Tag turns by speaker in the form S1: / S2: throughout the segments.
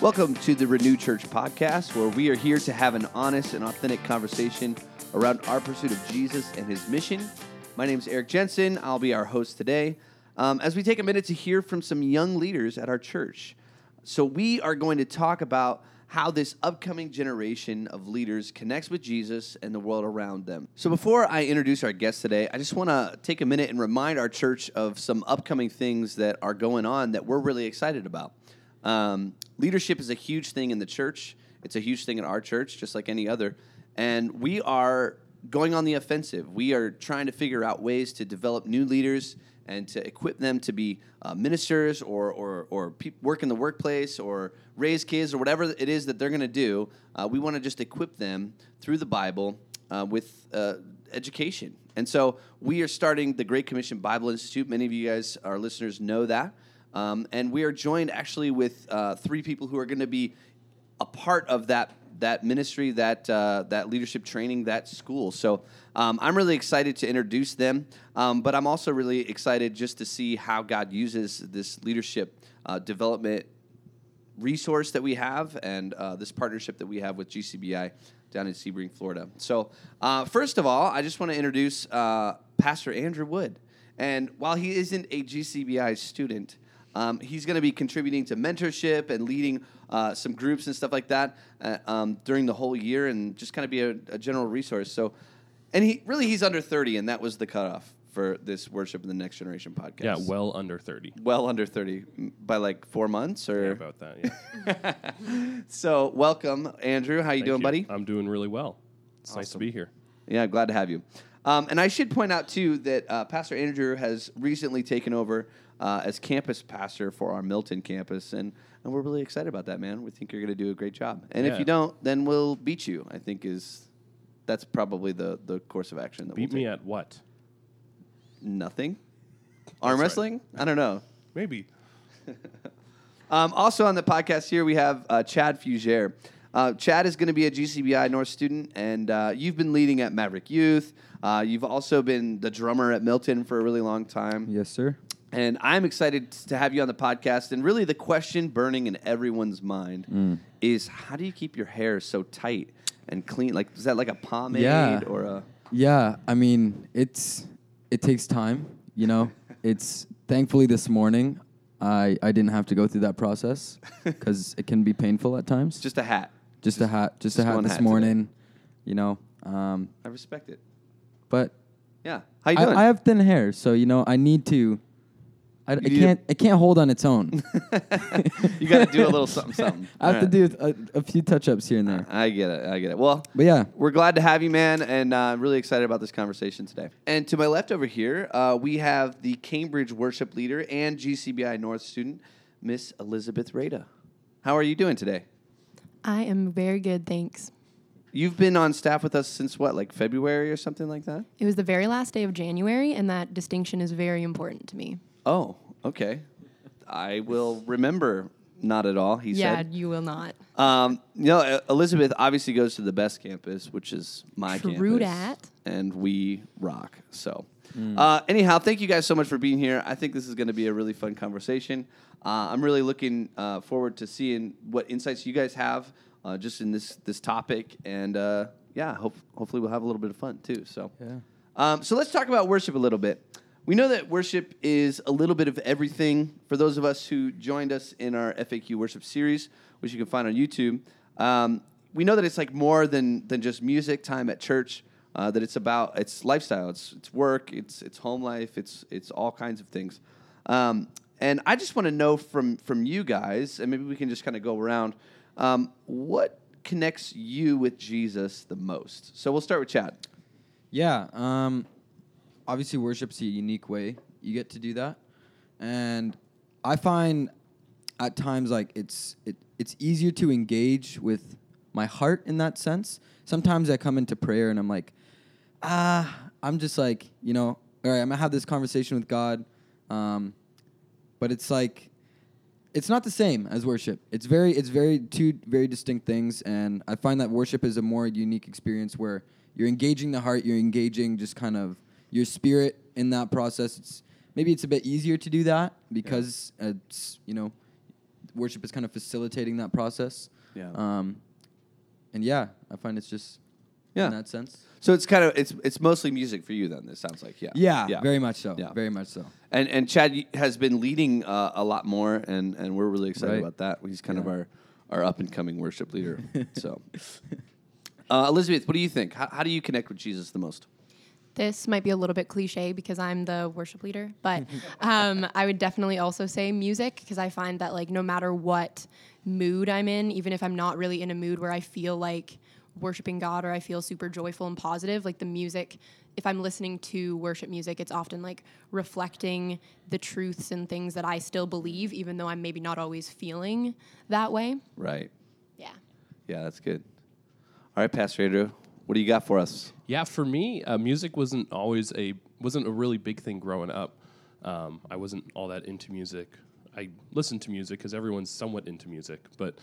S1: Welcome to the Renew Church podcast, where we are here to have an honest and authentic conversation around our pursuit of Jesus and his mission. My name is Eric Jensen. I'll be our host today um, as we take a minute to hear from some young leaders at our church. So, we are going to talk about how this upcoming generation of leaders connects with Jesus and the world around them. So, before I introduce our guest today, I just want to take a minute and remind our church of some upcoming things that are going on that we're really excited about. Um, leadership is a huge thing in the church. It's a huge thing in our church, just like any other. And we are going on the offensive. We are trying to figure out ways to develop new leaders and to equip them to be uh, ministers or, or, or pe- work in the workplace or raise kids or whatever it is that they're going to do. Uh, we want to just equip them through the Bible uh, with uh, education. And so we are starting the Great Commission Bible Institute. Many of you guys, our listeners, know that. Um, and we are joined actually with uh, three people who are going to be a part of that that ministry, that uh, that leadership training, that school. So um, I'm really excited to introduce them, um, but I'm also really excited just to see how God uses this leadership uh, development resource that we have and uh, this partnership that we have with GCBI down in Sebring, Florida. So uh, first of all, I just want to introduce uh, Pastor Andrew Wood. And while he isn't a GCBI student, um, he's going to be contributing to mentorship and leading uh, some groups and stuff like that uh, um, during the whole year, and just kind of be a, a, general resource. So, and he really he's under thirty, and that was the cutoff for this worship in the next generation podcast.
S2: Yeah, well under thirty.
S1: Well under thirty by like four months or
S2: yeah, about that.
S1: Yeah. so, welcome, Andrew. How you
S2: Thank
S1: doing,
S2: you.
S1: buddy?
S2: I'm doing really well. It's
S1: Awesome.
S2: nice to be here.
S1: Yeah, glad to have you. Um, and I should point out too that uh, Pastor Andrew has recently taken over uh, as campus pastor for our Milton campus, and, and we're really excited about that, man. We think you're going to do a great job, and if you don't, then we'll beat you. I think is that's probably the the course of action that
S2: Beat
S1: we'll
S2: me at what?
S1: nothing. Arm
S2: right.
S1: wrestling? I don't know.
S2: Maybe.
S1: Um, also on the podcast here, we have uh, Chad Fugere. Uh, Chad is going to be a GCBI North student, and uh, you've been leading at Maverick Youth. Uh, you've also been the drummer at Milton for a really long time.
S3: Yes, sir.
S1: And I'm excited to have you on the podcast. And really, the question burning in everyone's mind
S3: Mm.
S1: is how do you keep your hair so tight and clean? Like, is that like a pomade
S3: Yeah.
S1: or a.
S3: Yeah, I mean, it's it takes time, you know. it's thankfully this morning I I didn't have to go through that process cuz it can be painful at times.
S1: Just a hat.
S3: just a hat, just,
S1: just
S3: a hat this
S1: hat today.
S3: morning, you know. Um,
S1: I respect it.
S3: but
S1: Yeah. How you
S3: I,
S1: doing?
S3: I have thin hair, so you know, I need to I, I can't it can't hold on its own.
S1: you got to do a little something, something.
S3: I have
S1: All
S3: to
S1: right.
S3: do a, a few touch-ups here and there.
S1: I get it. I get it. Well,
S3: But yeah,
S1: We're glad to have you, man, and uh, I'm really excited about this conversation today. And to my left over here, uh, we have the Cambridge worship leader and GCBI North student, Miss Elizabeth Reda. How are you doing today?
S4: I am very good, thanks.
S1: You've been on staff with us since what, like February or something like that?
S4: It was the very last day of January, and that distinction is very important to me.
S1: Oh, okay. I will remember. Not at all. He
S4: yeah,
S1: said.
S4: you will not.
S1: Um, you know, Elizabeth obviously goes to the best campus, which is my
S4: True
S1: campus.
S4: dat.
S1: And we rock. So,
S3: Hmm.
S1: uh, anyhow, thank you guys so much for being here. I think this is going to be a really fun conversation. Uh, I'm really looking uh, forward to seeing what insights you guys have uh, just in this this topic, and uh, yeah, hope, hopefully we'll have a little bit of fun too. So,
S3: Yeah.
S1: um, so let's talk about worship a little bit. We know that worship is a little bit of everything. For those of us who joined us in our FAQ worship series, which you can find on YouTube, um, we know that it's like more than than just music, time at church. Uh, that it's about it's lifestyle, it's it's work, it's it's home life, it's it's all kinds of things. Um, and I just want to know from from you guys, and maybe we can just kind of go around. Um, what connects you with Jesus the most? So we'll start with Chad.
S3: Yeah. Um, obviously, worship's a unique way you get to do that, and I find at times like it's it, it's easier to engage with my heart in that sense. Sometimes I come into prayer and I'm like, ah, I'm just like you know, all right, I'm gonna have this conversation with God, um, but it's like it's not the same as worship. It's very it's very two very distinct things and I find that worship is a more unique experience where you're engaging the heart, you're engaging just kind of your spirit in that process. It's maybe it's a bit easier to do that because it's you know worship is kind of facilitating that process.
S1: Yeah.
S3: Um, and yeah, I find it's just
S1: Yeah.
S3: in that sense.
S1: So it's kind of it's it's mostly music for you then. It sounds like yeah.
S3: Yeah, very much so.
S1: Yeah.
S3: Very much so.
S1: And and Chad has been leading uh, a lot more, and and we're really excited
S3: Right.
S1: about that. He's kind of our our up and coming worship leader. so, uh, Elizabeth, what do you think? How, how do you connect with Jesus the most?
S4: This might be a little bit cliche because I'm the worship leader, but um, I would definitely also say music because I find that like no matter what mood I'm in, even if I'm not really in a mood where I feel like worshiping God or I feel super joyful and positive, like the music, if I'm listening to worship music, it's often like reflecting the truths and things that I still believe, even though I'm maybe not always feeling that way.
S1: Right.
S4: Yeah.
S1: Yeah, that's good. All right, Pastor Andrew, what do you got for us?
S2: Yeah, for me, uh, music wasn't always a wasn't a really big thing growing up. Um, I wasn't all that into music. I listened to music because everyone's somewhat into music, but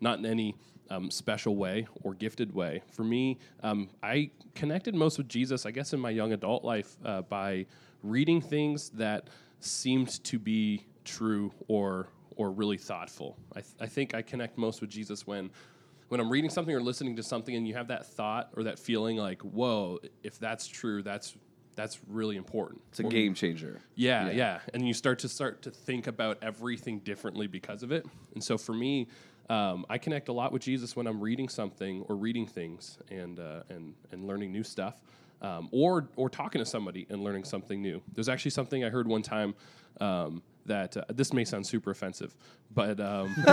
S2: not in any um, special way or gifted way. For me, um, I connected most with Jesus, I guess, in my young adult life uh, by reading things that seemed to be true or or really thoughtful. I, th- I think I connect most with Jesus when when I'm reading something or listening to something and you have that thought or that feeling like, whoa, if that's true, that's that's really important.
S1: It's a
S2: Or-
S1: game changer.
S2: yeah, yeah, and you start to start to think about everything differently because of it. And so for me, um, I connect a lot with Jesus when I'm reading something or reading things and uh, and and learning new stuff, um, or or talking to somebody and learning something new. There's actually something I heard one time. Um, that uh, this may sound super offensive, but um,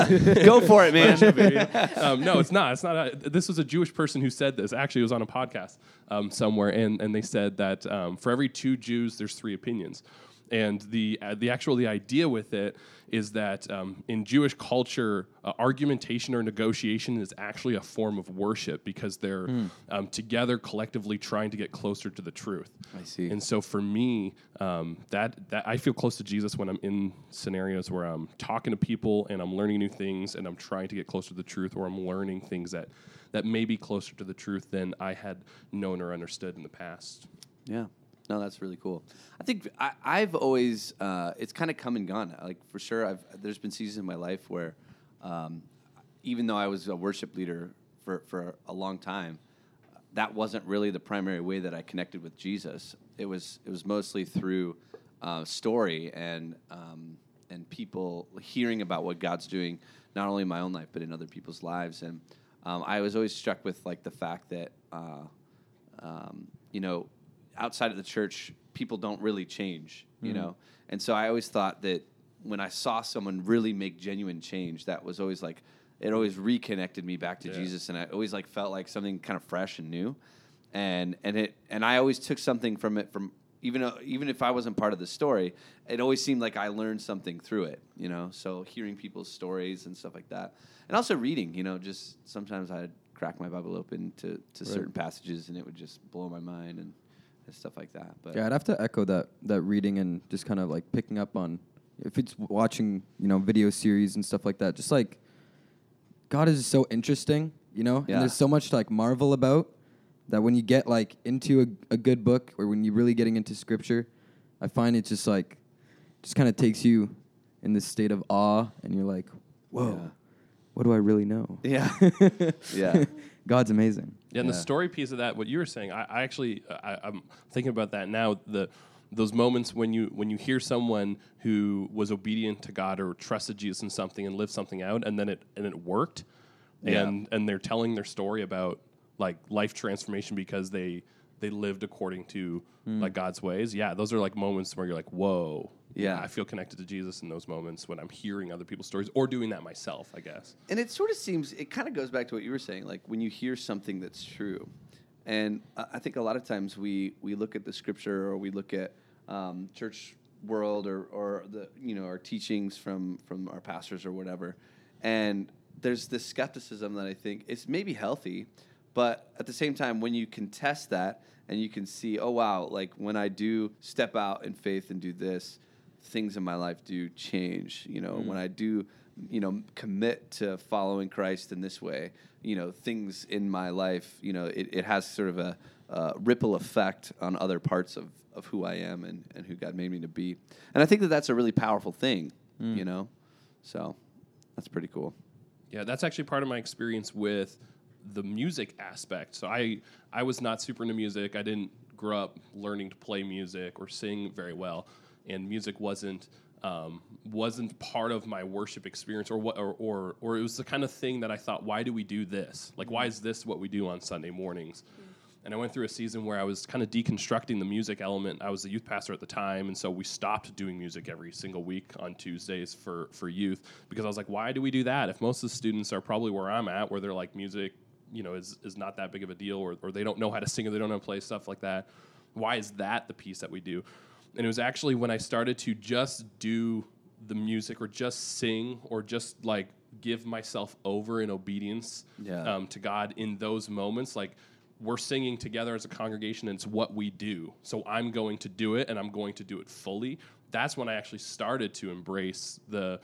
S1: Go for it, man.
S2: um, no, it's not. It's not. A, this was a Jewish person who said this. Actually, it was on a podcast um, somewhere, and and they said that um, for every two Jews, there's three opinions. And the uh, the actual the idea with it is that um, in Jewish culture, uh, argumentation or negotiation is actually a form of worship because they're um, together collectively trying to get closer to the truth.
S1: I see.
S2: And so for me, um, that that I feel close to Jesus when I'm in scenarios where I'm talking to people and I'm learning new things and I'm trying to get closer to the truth, or I'm learning things that that may be closer to the truth than I had known or understood in the past.
S1: Yeah. No, that's really cool. I think I, I've always uh, it's kind of come and gone. Like for sure, I've there's been seasons in my life where, um, even though I was a worship leader for for a long time, that wasn't really the primary way that I connected with Jesus. It was it was mostly through uh, story and um, and people hearing about what God's doing, not only in my own life but in other people's lives. And um, I was always struck with like the fact that uh, um, you know outside of the church, people don't really change. You mm. know, and so I always thought that when I saw someone really make genuine change, that was always like it always reconnected me back to
S2: Yeah.
S1: Jesus, and I always like felt like something kind of fresh and new, and and it and I always took something from it from even though, even if I wasn't part of the story, it always seemed like I learned something through it. You know, so hearing people's stories and stuff like that, and also reading. You know, just sometimes I'd crack my Bible open to to certain passages, and it would just blow my mind and, and stuff like that. But
S3: Yeah, I'd have to echo that that reading and just kind of like picking up on if it's watching, you know, video series and stuff like that. Just like God is so interesting, you know,
S1: Yeah.
S3: and there's so much to like marvel about that when you get like into a, a good book or when you're really getting into scripture, I find it just like just kind of takes you in this state of awe, and you're like, whoa,
S1: Yeah.
S3: what do I really know?
S1: Yeah. Yeah.
S3: God's amazing.
S2: Yeah, and
S1: Yeah.
S2: the story piece of that, what you were saying, I, I actually, I, I'm thinking about that now. The those moments when you when you hear someone who was obedient to God or trusted Jesus in something and lived something out, and then it and it worked,
S1: Yeah.
S2: and and they're telling their story about like life transformation because they they lived according to hmm. like God's ways. Yeah, those are like moments where you're like, whoa.
S1: Yeah.
S2: I feel connected to Jesus in those moments when I'm hearing other people's stories or doing that myself, I guess.
S1: and it sort of seems it kind of goes back to what you were saying like when you hear something that's true and I think a lot of times we we look at the scripture or we look at um, church world or or the you know our teachings from from our pastors or whatever and there's this skepticism that I think it's maybe healthy but at the same time when you can test that and you can see oh wow like when I do step out in faith and do this things in my life do change. You know, when I do, you know, commit to following Christ in this way, you know, things in my life, you know, it, it has sort of a uh, ripple effect on other parts of, of who I am and, and who God made me to be. And I think that that's a really powerful thing, you know? So, That's pretty cool.
S2: Yeah, that's actually part of my experience with the music aspect. So I I was not super into music. I didn't grow up learning to play music or sing very well, and music wasn't um, wasn't part of my worship experience or what or, or or it was the kind of thing that I thought, why do we do this? Like, why is this what we do on Sunday mornings? And I went through a season where I was kind of deconstructing the music element. I was the youth pastor at the time, and so we stopped doing music every single week on Tuesdays for for youth because I was like, why do we do that? If most of the students are probably where I'm at, where they're like music, you know, is is not that big of a deal, or or they don't know how to sing or they don't know how to play stuff like that. Why is that the piece that we do? And it was actually when I started to just do the music or just sing or just like give myself over in obedience
S1: Yeah.
S2: um, to God in those moments, like we're singing together as a congregation and it's what we do. So I'm going to do it and I'm going to do it fully. That's when I actually started to embrace the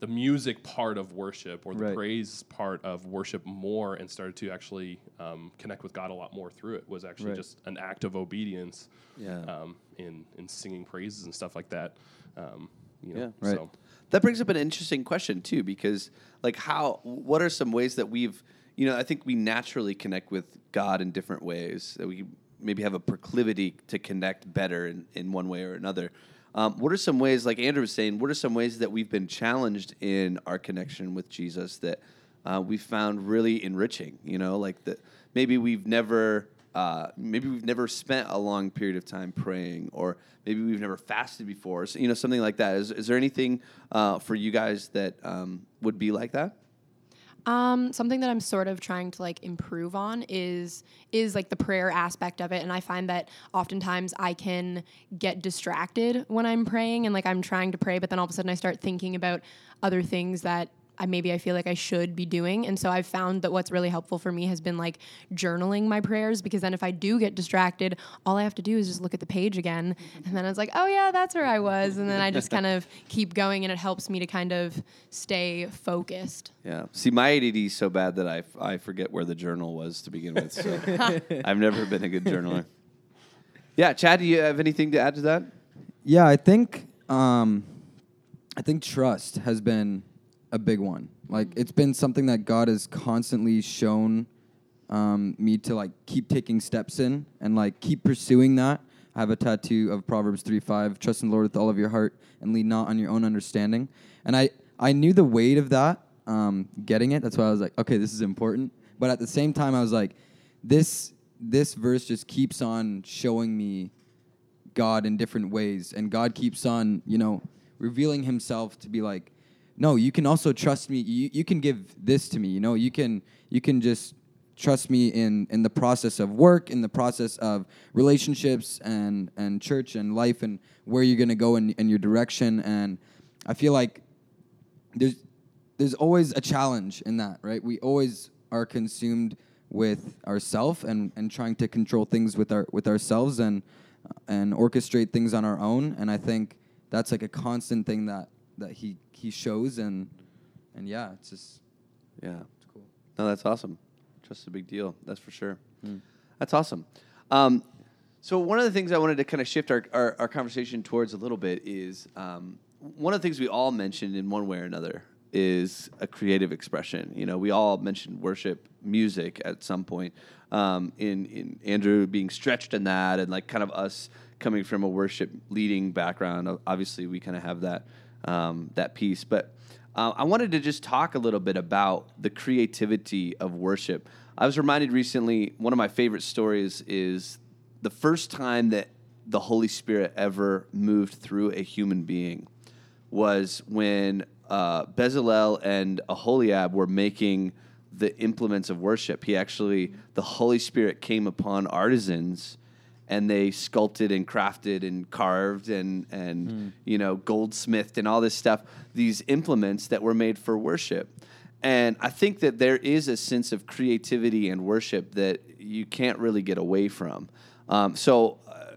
S2: the music part of worship or the
S1: Right.
S2: praise part of worship more and started to actually um, connect with God a lot more through it was actually
S1: Right.
S2: just an act of obedience
S1: Yeah.
S2: um, in, in singing praises and stuff like that. Um, you know,
S1: Yeah.
S3: Right.
S2: So
S1: That brings up an interesting question too, because like how what are some ways that we've you know I think we naturally connect with God in different ways that we maybe have a proclivity to connect better in, in one way or another. Um, what are some ways, like Andrew was saying, what are some ways that we've been challenged in our connection with Jesus that uh, we found really enriching? You know, like that maybe we've never uh, maybe we've never spent a long period of time praying, or maybe we've never fasted before. So, you know, something like that. Is, is there anything uh, for you guys that um, would be like that?
S4: Um, something that I'm sort of trying to like improve on is is like the prayer aspect of it, and I find that oftentimes I can get distracted when I'm praying, and like I'm trying to pray, but then all of a sudden I start thinking about other things that I maybe I feel like I should be doing, and so I've found that what's really helpful for me has been like journaling my prayers because then if I do get distracted, all I have to do is just look at the page again, and then I was like, oh yeah, that's where I was, and then I just kind of keep going, and it helps me to kind of stay focused.
S1: Yeah. See, my ADD is so bad that I, f- I forget where the journal was to begin with. So I've never been a good journaler. Yeah, Chad, do you have anything to add to that?
S3: Yeah, I think um, I think trust has been a big one. Like it's been something that God has constantly shown um, me to like keep taking steps in and like keep pursuing that. I have a tattoo of Proverbs three five: Trust in the Lord with all of your heart and lean not on your own understanding. And I I knew the weight of that, um, getting it. That's why I was like, okay, this is important. But at the same time, I was like, this this verse just keeps on showing me God in different ways, and God keeps on, you know, revealing Himself to be like, no, you can also trust me. You, you can give this to me. You know, you can you can just trust me in in the process of work, in the process of relationships and and church and life, and where you're gonna go in, in your direction. And I feel like there's there's always a challenge in that, right? We always are consumed with ourself and, and trying to control things with our with ourselves and and orchestrate things on our own. And I think that's like a constant thing that that he he shows and and yeah, it's just
S1: Yeah.
S3: it's cool.
S1: No, that's awesome. Trust is a big deal. That's for sure. That's awesome. Um, so one of the things I wanted to kind of shift our, our, our conversation towards a little bit is um, one of the things we all mentioned in one way or another is a creative expression. You know, we all mentioned worship music at some point. Um, in in Andrew being stretched in that, and like kind of us coming from a worship leading background. Obviously, we kind of have that um, that piece, but. Uh, I wanted to just talk a little bit about the creativity of worship. I was reminded recently, one of my favorite stories is the first time that the Holy Spirit ever moved through a human being was when uh, Bezalel and Aholiab were making the implements of worship. He actually, the Holy Spirit came upon artisans and they sculpted and crafted and carved and and you know goldsmithed and all this stuff these implements that were made for worship. And i think that there is a sense of creativity and worship that you can't really get away from. Um, so uh,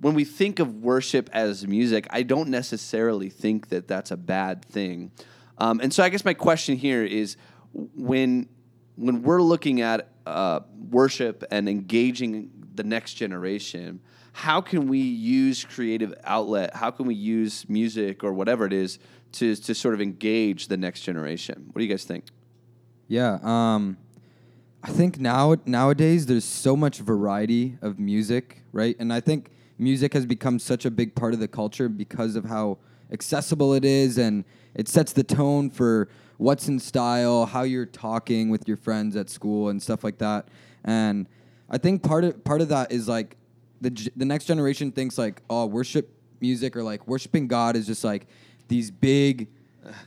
S1: when we think of worship as music i don't necessarily think that that's a bad thing. Um, and so i guess my question here is when when we're looking at uh, worship and engaging the next generation, how can we use creative outlet? How can we use music or whatever it is to to sort of engage the next generation? What do you guys think?
S3: Yeah. Um, I think now nowadays there's so much variety of music, right? And I think music has become such a big part of the culture because of how accessible it is, and it sets the tone for what's in style, how you're talking with your friends at school, and stuff like that. And I think part of part of that is like the the next generation thinks like, oh, worship music or like worshiping God is just like these big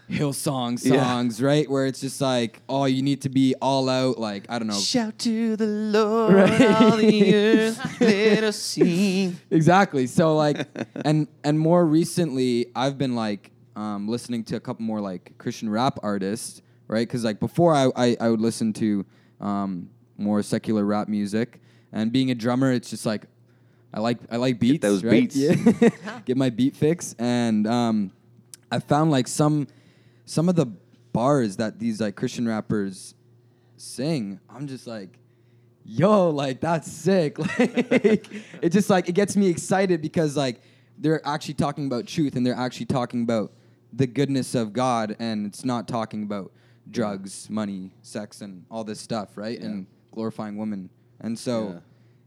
S3: Hillsong
S1: Yeah.
S3: songs, right? Where it's just like, oh, you need to be all out, like I don't know,
S1: Shout to the Lord,
S3: Right.
S1: all the earth, let us sing.
S3: exactly. So like, and and more recently, I've been like um, listening to a couple more like Christian rap artists, right? Because like before, I, I I would listen to um, more secular rap music, and being a drummer, it's just like I like I like beats.
S1: those
S3: right?
S1: beats.
S3: Yeah. Get my beat fix, and um, I found like some some of the bars that these like Christian rappers sing. I'm just like yo, like that's sick. Like it just like it gets me excited because like they're actually talking about truth and they're actually talking about the goodness of God and it's not talking about drugs, money, sex and all this stuff, right? And glorifying women. And so
S1: Yeah.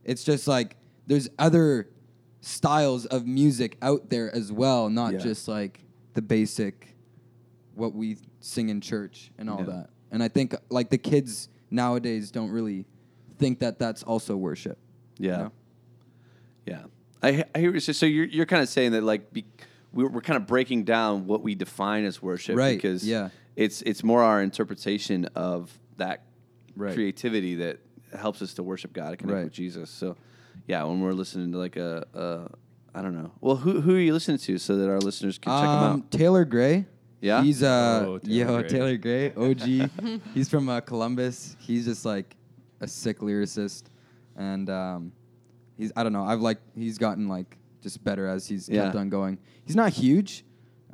S3: it's just like there's other styles of music out there as well, not
S1: Yeah.
S3: just like the basic what we sing in church and all
S1: Yeah.
S3: that. And I think like the kids nowadays don't really think that that's also worship. you
S1: Yeah.
S3: know?
S1: Yeah, I, I hear you're. So you're you're kind of saying that like be, we're we're kind of breaking down what we define as worship,
S3: Right,
S1: Because
S3: yeah.
S1: it's it's more our interpretation of that
S3: Right.
S1: creativity that helps us to worship God and connect
S3: Right.
S1: with Jesus. So yeah, when we're listening to like a, a I don't know. Well, who who are you listening to so that our listeners can check them
S3: Um,
S1: out?
S3: Taylor Gray.
S1: Yeah?
S3: He's uh
S2: Oh, Taylor
S3: yo
S2: Gray.
S3: Taylor Gray, OG. He's from uh, Columbus. He's just like a sick lyricist, and um, he's I don't know. I've like he's gotten like just better as he's
S1: Yeah.
S3: kept on going. He's not huge,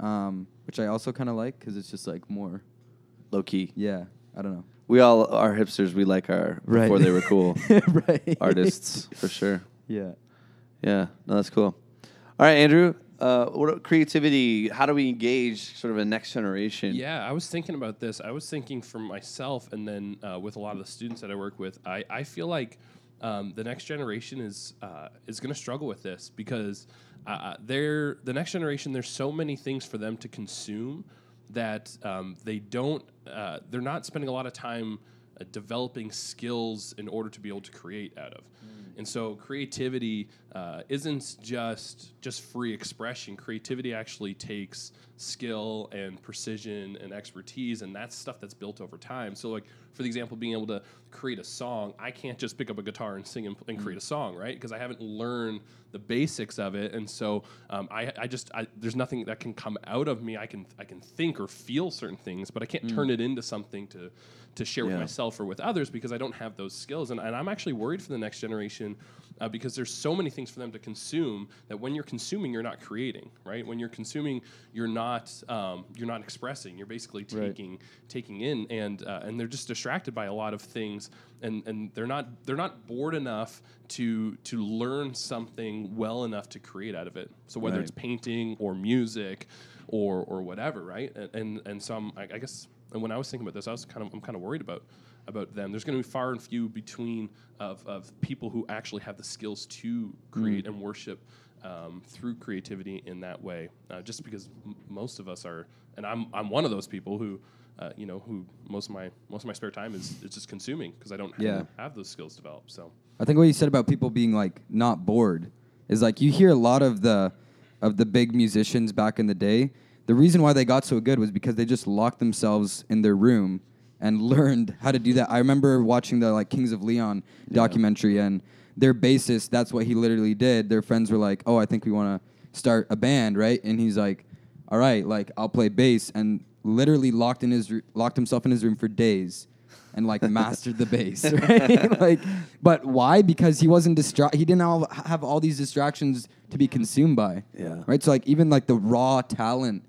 S3: um, which I also kind of like because it's just like more.
S1: Low key.
S3: Yeah, I don't know.
S1: We all are hipsters. We like our
S3: Right.
S1: before they were cool
S3: right.
S1: artists for sure.
S3: Yeah.
S1: Yeah, no, that's cool. All right, Andrew. Uh, what creativity? How do we engage sort of a next generation?
S2: Yeah, I was thinking about this. I was thinking for myself, and then uh, with a lot of the students that I work with, I, I feel like um, the next generation is uh, is going to struggle with this because uh, they're the next generation. There's so many things for them to consume that um, they don't. Uh, they're not spending a lot of time uh, developing skills in order to be able to create out of. And so creativity uh, isn't just just free expression. Creativity actually takes skill and precision and expertise, and that's stuff that's built over time. So, like for the example, being able to create a song, I can't just pick up a guitar and sing and, and create a song, right? Because I haven't learned the basics of it, and so um, I, I just I, there's nothing that can come out of me. I can I can think or feel certain things, but I can't turn it into something to to share with myself or with others because I don't have those skills. And, and I'm actually worried for the next generation uh, because there's so many things for them to consume that when you're consuming, you're not creating, right? When you're consuming, you're not um, you're not expressing. You're basically
S3: Right.
S2: taking taking in, and uh, and they're just distracted by a lot of things, and and they're not they're not bored enough to to learn something well enough to create out of it. So whether
S1: Right.
S2: it's painting or music or or whatever, right? And and, and so I'm, I, I guess and when I was thinking about this, I was kind of I'm kind of worried about about them. There's going to be far and few between of, of people who actually have the skills to create and worship um, through creativity in that way. Uh, just because m- most of us are, and I'm I'm one of those people who. Uh, you know, who most of my most of my spare time is, is just consuming because I don't
S3: Yeah.
S2: have, have those skills developed. So
S3: I think what you said about people being like not bored is like you hear a lot of the of the big musicians back in the day. The reason why they got so good was because they just locked themselves in their room and learned how to do that. I remember watching the like Kings of Leon documentary and their bassist, that's what he literally did. Their friends were like, "Oh, I think we want to start a band, right?" And he's like, "All right, like I'll play bass." And literally locked in his r- locked himself in his room for days and like mastered the bass, right? like, but why? Because he wasn't distra- He didn't all have all these distractions to be consumed by.
S1: Yeah.
S3: Right. So like even like the raw talent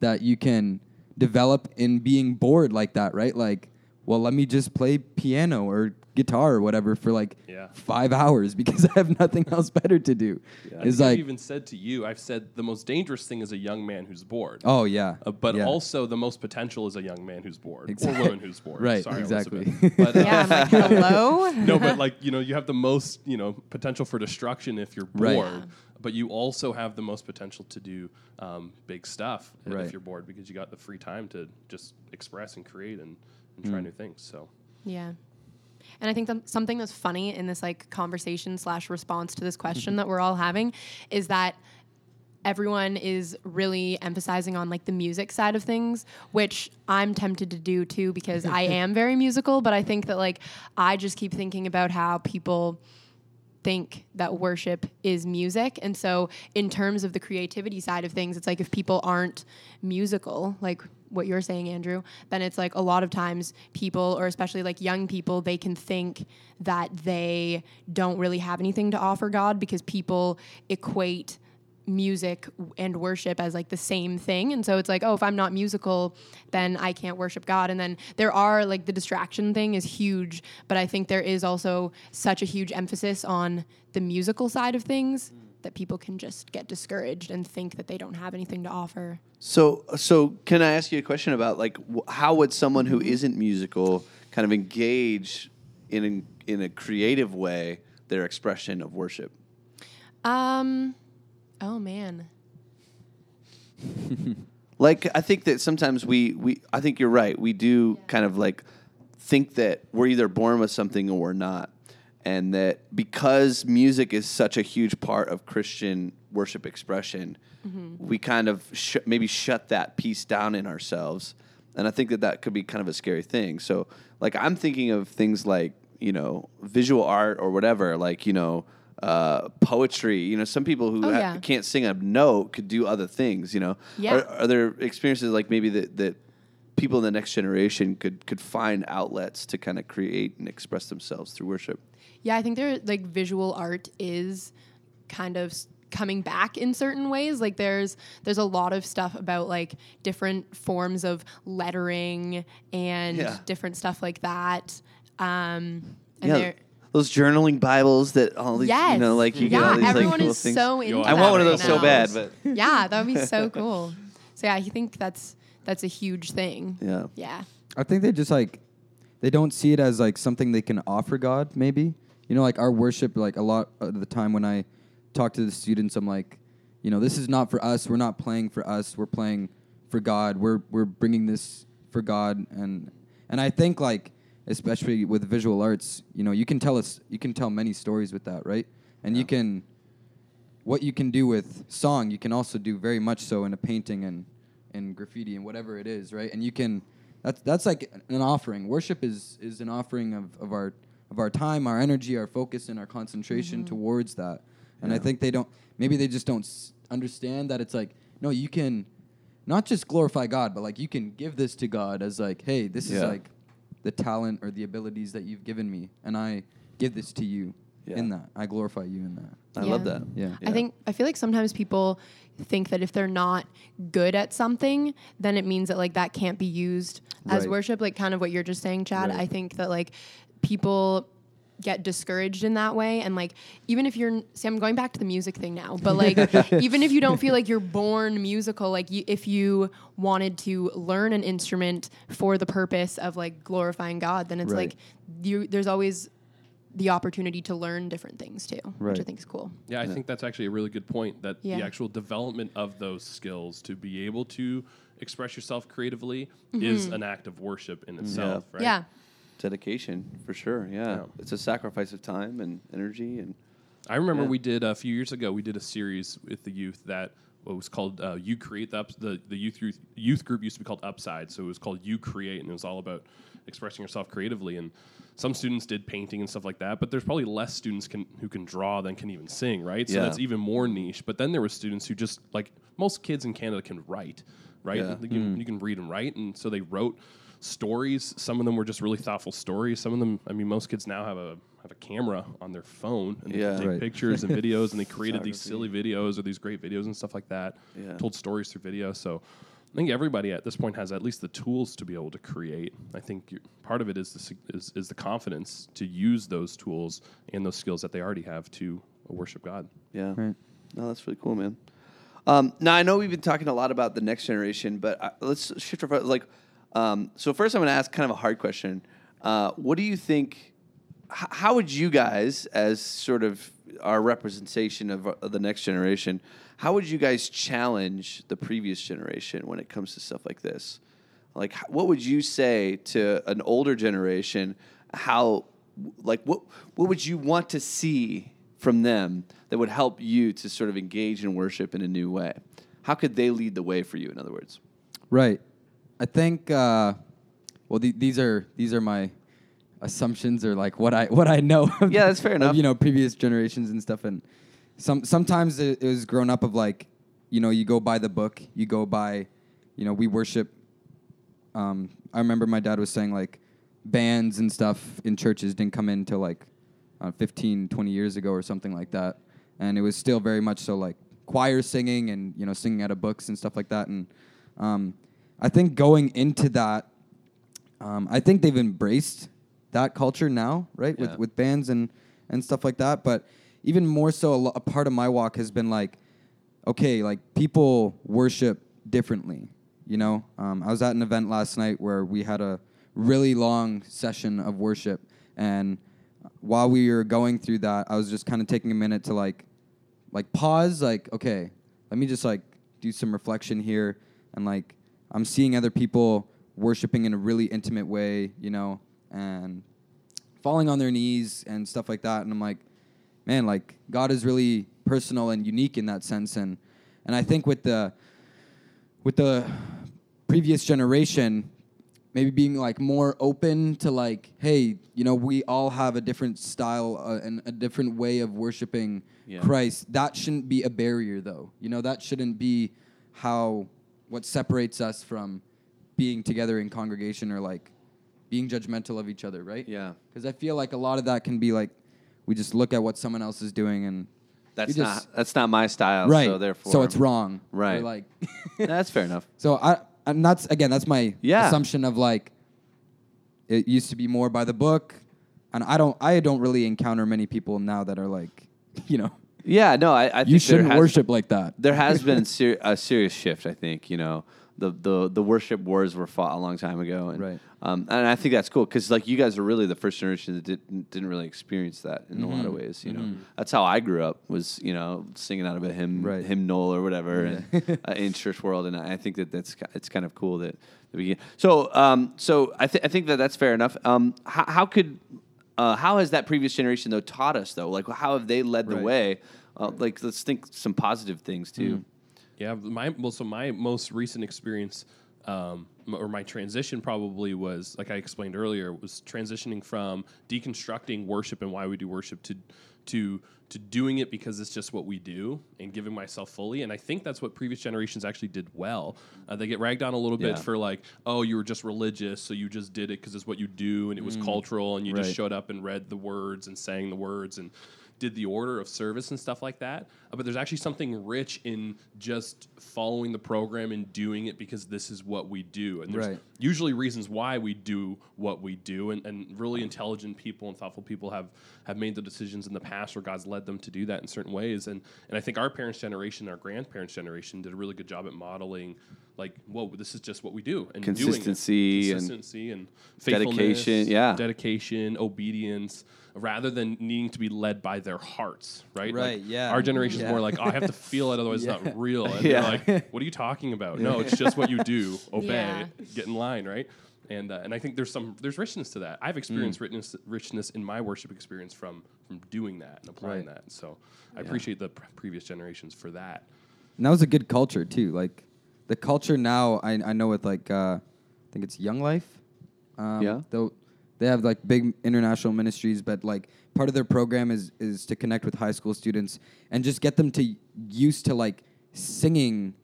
S3: that you can develop in being bored like that, right? Like well, let me just play piano or guitar or whatever for like
S2: Yeah.
S3: five hours because I have nothing else better to do.
S2: I
S3: It's
S2: think I've even said to you, I've said the most dangerous thing is a young man who's bored.
S3: oh yeah,
S2: Uh, but
S3: yeah.
S2: also the most potential is a young man who's bored
S3: Exact-
S2: or woman who's bored.
S3: Right,
S2: Sorry,
S3: exactly.
S2: But, uh,
S4: Yeah, I'm like, hello.
S2: no, but like you know, you have the most you know potential for destruction if you're bored,
S3: Right.
S4: Yeah.
S2: but you also have the most potential to do um, big stuff
S3: Right.
S2: if you're bored because you got the free time to just express and create and, and
S3: Mm.
S2: try new things. So
S4: Yeah. And I think that something that's funny in this like conversation slash response to this question that we're all having is that everyone is really emphasizing on like the music side of things, which I'm tempted to do too because I am very musical, but I think that like I just keep thinking about how people think that worship is music. And so, in terms of the creativity side of things, it's like if people aren't musical, like what you're saying, Andrew, then it's like a lot of times people, or especially like young people, they can think that they don't really have anything to offer God because people equate music and worship as like the same thing. And so it's like oh if i'm not musical then i can't worship god. And then there are like the distraction thing is huge but i think there is also such a huge emphasis on the musical side of things that people can just get discouraged and think that they don't have anything to offer.
S1: So, so can I ask you a question about like wh- how would someone who isn't musical kind of engage in a, in a creative way their expression of worship?
S4: um oh man
S1: Like I think that sometimes we we I think you're right. We do kind of like think that we're either born with something or we're not. And that because music is such a huge part of Christian worship expression, mm-hmm. we kind of sh- maybe shut that piece down in ourselves. And I think that that could be kind of a scary thing. So, like, I'm thinking of things like, you know, visual art or whatever, like, you know, uh, poetry. You know, some people who
S4: Oh,
S1: ha-
S4: yeah.
S1: can't sing a note could do other things, you know.
S4: Yeah.
S1: Are, are there experiences like maybe that, that people in the next generation could, could find outlets to kind of create and express themselves through worship?
S4: Yeah, I think there like visual art is kind of coming back in certain ways. Like there's there's a lot of stuff about like different forms of lettering and
S1: Yeah.
S4: different stuff like that. Um, and
S1: yeah.
S4: there,
S1: Those journaling Bibles that all these,
S4: yes,
S1: you know, like you get
S4: yeah,
S1: all these
S4: everyone
S1: like cool
S4: is
S1: things.
S4: so into.
S2: I
S1: I want one of
S4: right
S1: those so bad, but
S4: yeah, that would be so cool. So yeah, I think that's that's a huge thing.
S1: yeah.
S4: Yeah.
S3: I think they just like they don't see it as like something they can offer God. Maybe you know, like our worship. Like a lot of the time when I talk to the students, I'm like, you know, this is not for us. We're not playing for us. We're playing for God. We're we're bringing this for God, and and I think like especially with visual arts, you know, you can tell us you can tell many stories with that, right? And you can what you can do with song, you can also do very much so in a painting and in graffiti and whatever it is, right? And you can that's that's like an offering. Worship is is an offering of, of our of our time, our energy, our focus, and our concentration mm-hmm. towards that. And I think they don't maybe they just don't s- understand that it's like no, you can not just glorify God, but like you can give this to God as like, hey, this is like the talent or the abilities that you've given me, and I give this to you
S1: Yeah.
S3: in that. I glorify you in that.
S1: I love
S4: Yeah.
S1: that.
S3: Yeah.
S4: I think I feel like sometimes people think that if they're not good at something, then it means that like that can't be used as
S3: Right.
S4: worship. Like kind of what you're just saying, Chad.
S3: Right.
S4: I think that like people get discouraged in that way and like even if you're see i'm going back to the music thing now but like even if you don't feel like you're born musical like you, if you wanted to learn an instrument for the purpose of like glorifying god then it's
S3: Right.
S4: like you there's always the opportunity to learn different things too which i think is cool
S2: Yeah, I think that's actually a really good point. That
S4: Yeah.
S2: the actual development of those skills to be able to express yourself creatively is an act of worship in itself, right?
S4: Mm-hmm. yeah
S1: Dedication for sure. Yeah.
S2: Yeah.
S1: It's a sacrifice of time and energy and
S2: I remember
S1: Yeah.
S2: we did a few years ago. We did a series with the youth that what was called uh, "You Create." The, ups, the the youth youth youth group used to be called Upside, so it was called "You Create," and it was all about expressing yourself creatively. And some students did painting and stuff like that, but there's probably less students can, who can draw than can even sing, right? So
S1: Yeah.
S2: that's even more niche. But then there were students who just like most kids in Canada can write, right?
S1: Yeah.
S2: You, can, you can read and write, and so they wrote stories. Some of them were just really thoughtful stories. Some of them, I mean, most kids now have a have a camera on their phone and they
S1: Yeah.
S2: can take
S3: Right.
S2: pictures and videos, and they created these silly videos or these great videos and stuff like that.
S1: Yeah.
S2: Told stories through video. So I think everybody at this point has at least the tools to be able to create. I think part of it is the, is, is the confidence to use those tools and those skills that they already have to worship God.
S1: Yeah.
S3: Right.
S1: No, that's really cool, man. Um, now I know we've been talking a lot about the next generation, but I, let's shift our fo- like. Um, so first, I'm going to ask kind of a hard question. Uh, what do you think? H- how would you guys, as sort of our representation of, of the next generation, how would you guys challenge the previous generation when it comes to stuff like this? Like, what would you say to an older generation? How, like, what what would you want to see from them that would help you to sort of engage in worship in a new way? How could they lead the way for you? In other words,
S3: Right. I think. Uh, well, the, these are these are my assumptions or like what I what I know. Of,
S1: Yeah, that's fair
S3: of,
S1: enough.
S3: you know, previous generations and stuff, and some sometimes it, it was grown up of like, you know, you go by the book, you go by, you know, we worship. Um, I remember my dad was saying like, bands and stuff in churches didn't come in until like, uh, 15, 20 years ago or something like that, and it was still very much so like choir singing and you know singing out of books and stuff like that, and um, I think going into that um, I think they've embraced that culture now, right?
S1: Yeah.
S3: With with bands and and stuff like that. But even more so, a, lo- a part of my walk has been like, okay, like people worship differently. You know, um, I was at an event last night where we had a really long session of worship, and while we were going through that, I was just kind of taking a minute to like, like pause, like, okay, let me just like do some reflection here, and like I'm seeing other people worshiping in a really intimate way, you know, and falling on their knees and stuff like that. And I'm like, man, like God is really personal and unique in that sense. And and I think with the with the previous generation, maybe being like more open to like, hey, you know, we all have a different style uh, and a different way of worshiping
S1: Yeah.
S3: Christ. That shouldn't be a barrier, though. You know, that shouldn't be how what separates us from being together in congregation or like being judgmental of each other, right?
S1: Yeah.
S3: Because I feel like a lot of that can be like we just look at what someone else is doing and
S1: that's
S3: you
S1: not that's not my style.
S3: right.
S1: So therefore, so
S3: it's wrong. Or,
S1: Right.
S3: like
S1: that's fair enough.
S3: so I and that's again that's my
S1: Yeah.
S3: assumption of like it used to be more by the book, and I don't I don't really encounter many people now that are like, you know,
S1: Yeah. No, I, I think
S3: you shouldn't
S1: has-
S3: worship like that.
S1: there has been ser- a serious shift. I think you know the the the worship wars were fought a long time ago, and
S3: Right.
S1: um, and I think that's cool because like you guys are really the first generation that didn't didn't really experience that in a lot
S3: Mm-hmm.
S1: of ways. You know, that's how I grew up was you know singing out of a hymn
S3: Right.
S1: hymnal or whatever and, uh, in church world, and I think that that's it's kind of cool that, that we so um so I think I think that that's fair enough. Um, how, how could uh, how has that previous generation though taught us though? Like how have they led the
S3: Right.
S1: way? Uh, like let's think some positive things too.
S2: Yeah, my well, so my most recent experience, um, or my transition probably was like I explained earlier, was transitioning from deconstructing worship and why we do worship to to to doing it because it's just what we do and giving myself fully. And I think that's what previous generations actually did well. Uh, they get ragged on a little bit
S1: Yeah.
S2: for like, oh, you were just religious, so you just did it because it's what you do, and it was cultural, and you just showed up and read the words and sang the words and did the order of service and stuff like that. Uh, but there's actually something rich in just following the program and doing it because this is what we do. And there's
S3: Right.
S2: usually reasons why we do what we do. And, and really intelligent people and thoughtful people have, have made the decisions in the past where God's led them to do that in certain ways. And, and I think our parents' generation, our grandparents' generation did a really good job at modeling like, whoa, this is just what we do. And doing it.
S1: Consistency and
S2: Consistency and,
S1: dedication, yeah.
S2: dedication, obedience, rather than needing to be led by their hearts, right? Like,
S3: Right, yeah.
S2: Our generation is
S3: Yeah.
S2: more like, oh, I have to feel it, otherwise it's not real. And
S1: Yeah.
S2: they're like, what are you talking about? No, it's just what you do. Obey,
S4: Yeah.
S2: get in line, right? And uh, and I think there's some there's richness to that. I've
S3: Mm.
S2: experienced richness richness in my worship experience from from doing that and applying
S3: Right.
S2: that. So I appreciate the pr- previous generations for that.
S3: And that was a good culture too. Like the culture now, I I know with like uh, I think it's Young Life. Um,
S1: Yeah.
S3: Though they have like big international ministries, but like part of their program is is to connect with high school students and just get them to used to like singing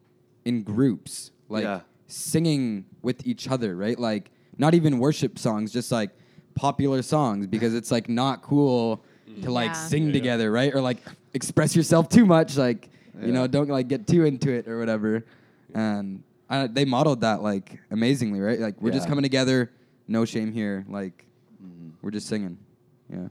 S3: in groups, like
S1: Yeah.
S3: singing with each other, right? Like not even worship songs, just like popular songs because it's like not cool to like
S4: Yeah.
S3: sing
S2: Yeah.
S3: together, right? Or like express yourself too much, like you know, don't like get too into it or whatever. And uh, they modeled that like amazingly, right? Like we're just coming together, no shame here. Like
S1: Mm-hmm.
S3: we're just singing. Yeah.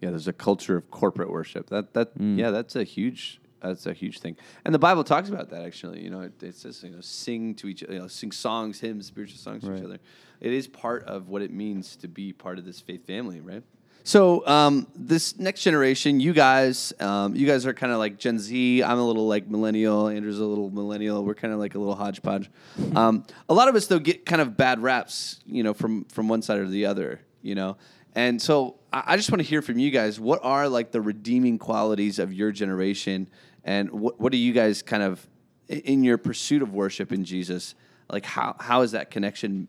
S1: Yeah, there's a culture of corporate worship. That that
S3: Mm.
S1: yeah, that's a huge that's a huge thing. And the Bible talks about that actually. You know, it, it says you know sing to each you know sing songs, hymns, spiritual songs to each other. It is part of what it means to be part of this faith family, right? So um, this next generation, you guys, um, you guys are kind of like Gen Z. I'm a little like millennial. Andrew's a little millennial. We're kind of like a little hodgepodge. Um, a lot of us though get kind of bad raps, you know, from from one side or the other, you know. And so I, I just want to hear from you guys. What are like the redeeming qualities of your generation, and what what do you guys kind of in your pursuit of worship in Jesus? Like how how has that connection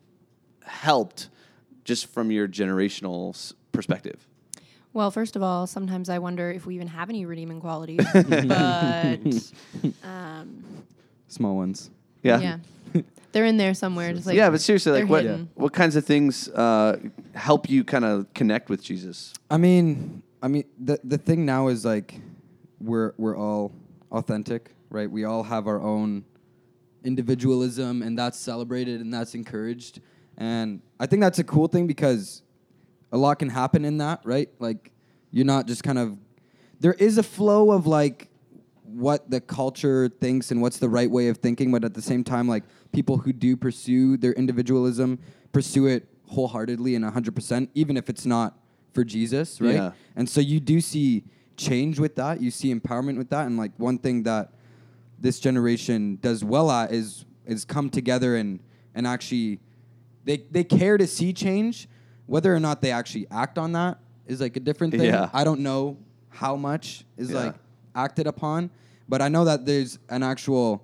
S1: helped, just from your generational perspective?
S4: Well, first of all, sometimes I wonder if we even have any redeeming qualities. but um,
S3: Small ones.
S4: yeah. Yeah. They're in there somewhere. Just like
S1: yeah, but seriously, like what
S4: hidden.
S1: what kinds of things uh, help you kind of connect with Jesus?
S3: I mean, I mean, the the thing now is like, we're we're all authentic, right? We all have our own individualism, and that's celebrated and that's encouraged. And I think that's a cool thing because a lot can happen in that, right? Like, you're not just kind of there is a flow of like what the culture thinks and what's the right way of thinking, but at the same time, like people who do pursue their individualism pursue it wholeheartedly and 100%, even if it's not for Jesus, right?
S1: Yeah.
S3: And so you do see change with that. You see empowerment with that. And like one thing that this generation does well at is is come together and and actually they they care to see change. Whether or not they actually act on that is like a different thing.
S1: Yeah.
S3: I don't know how much is
S1: Yeah.
S3: like acted upon, but I know that there's an actual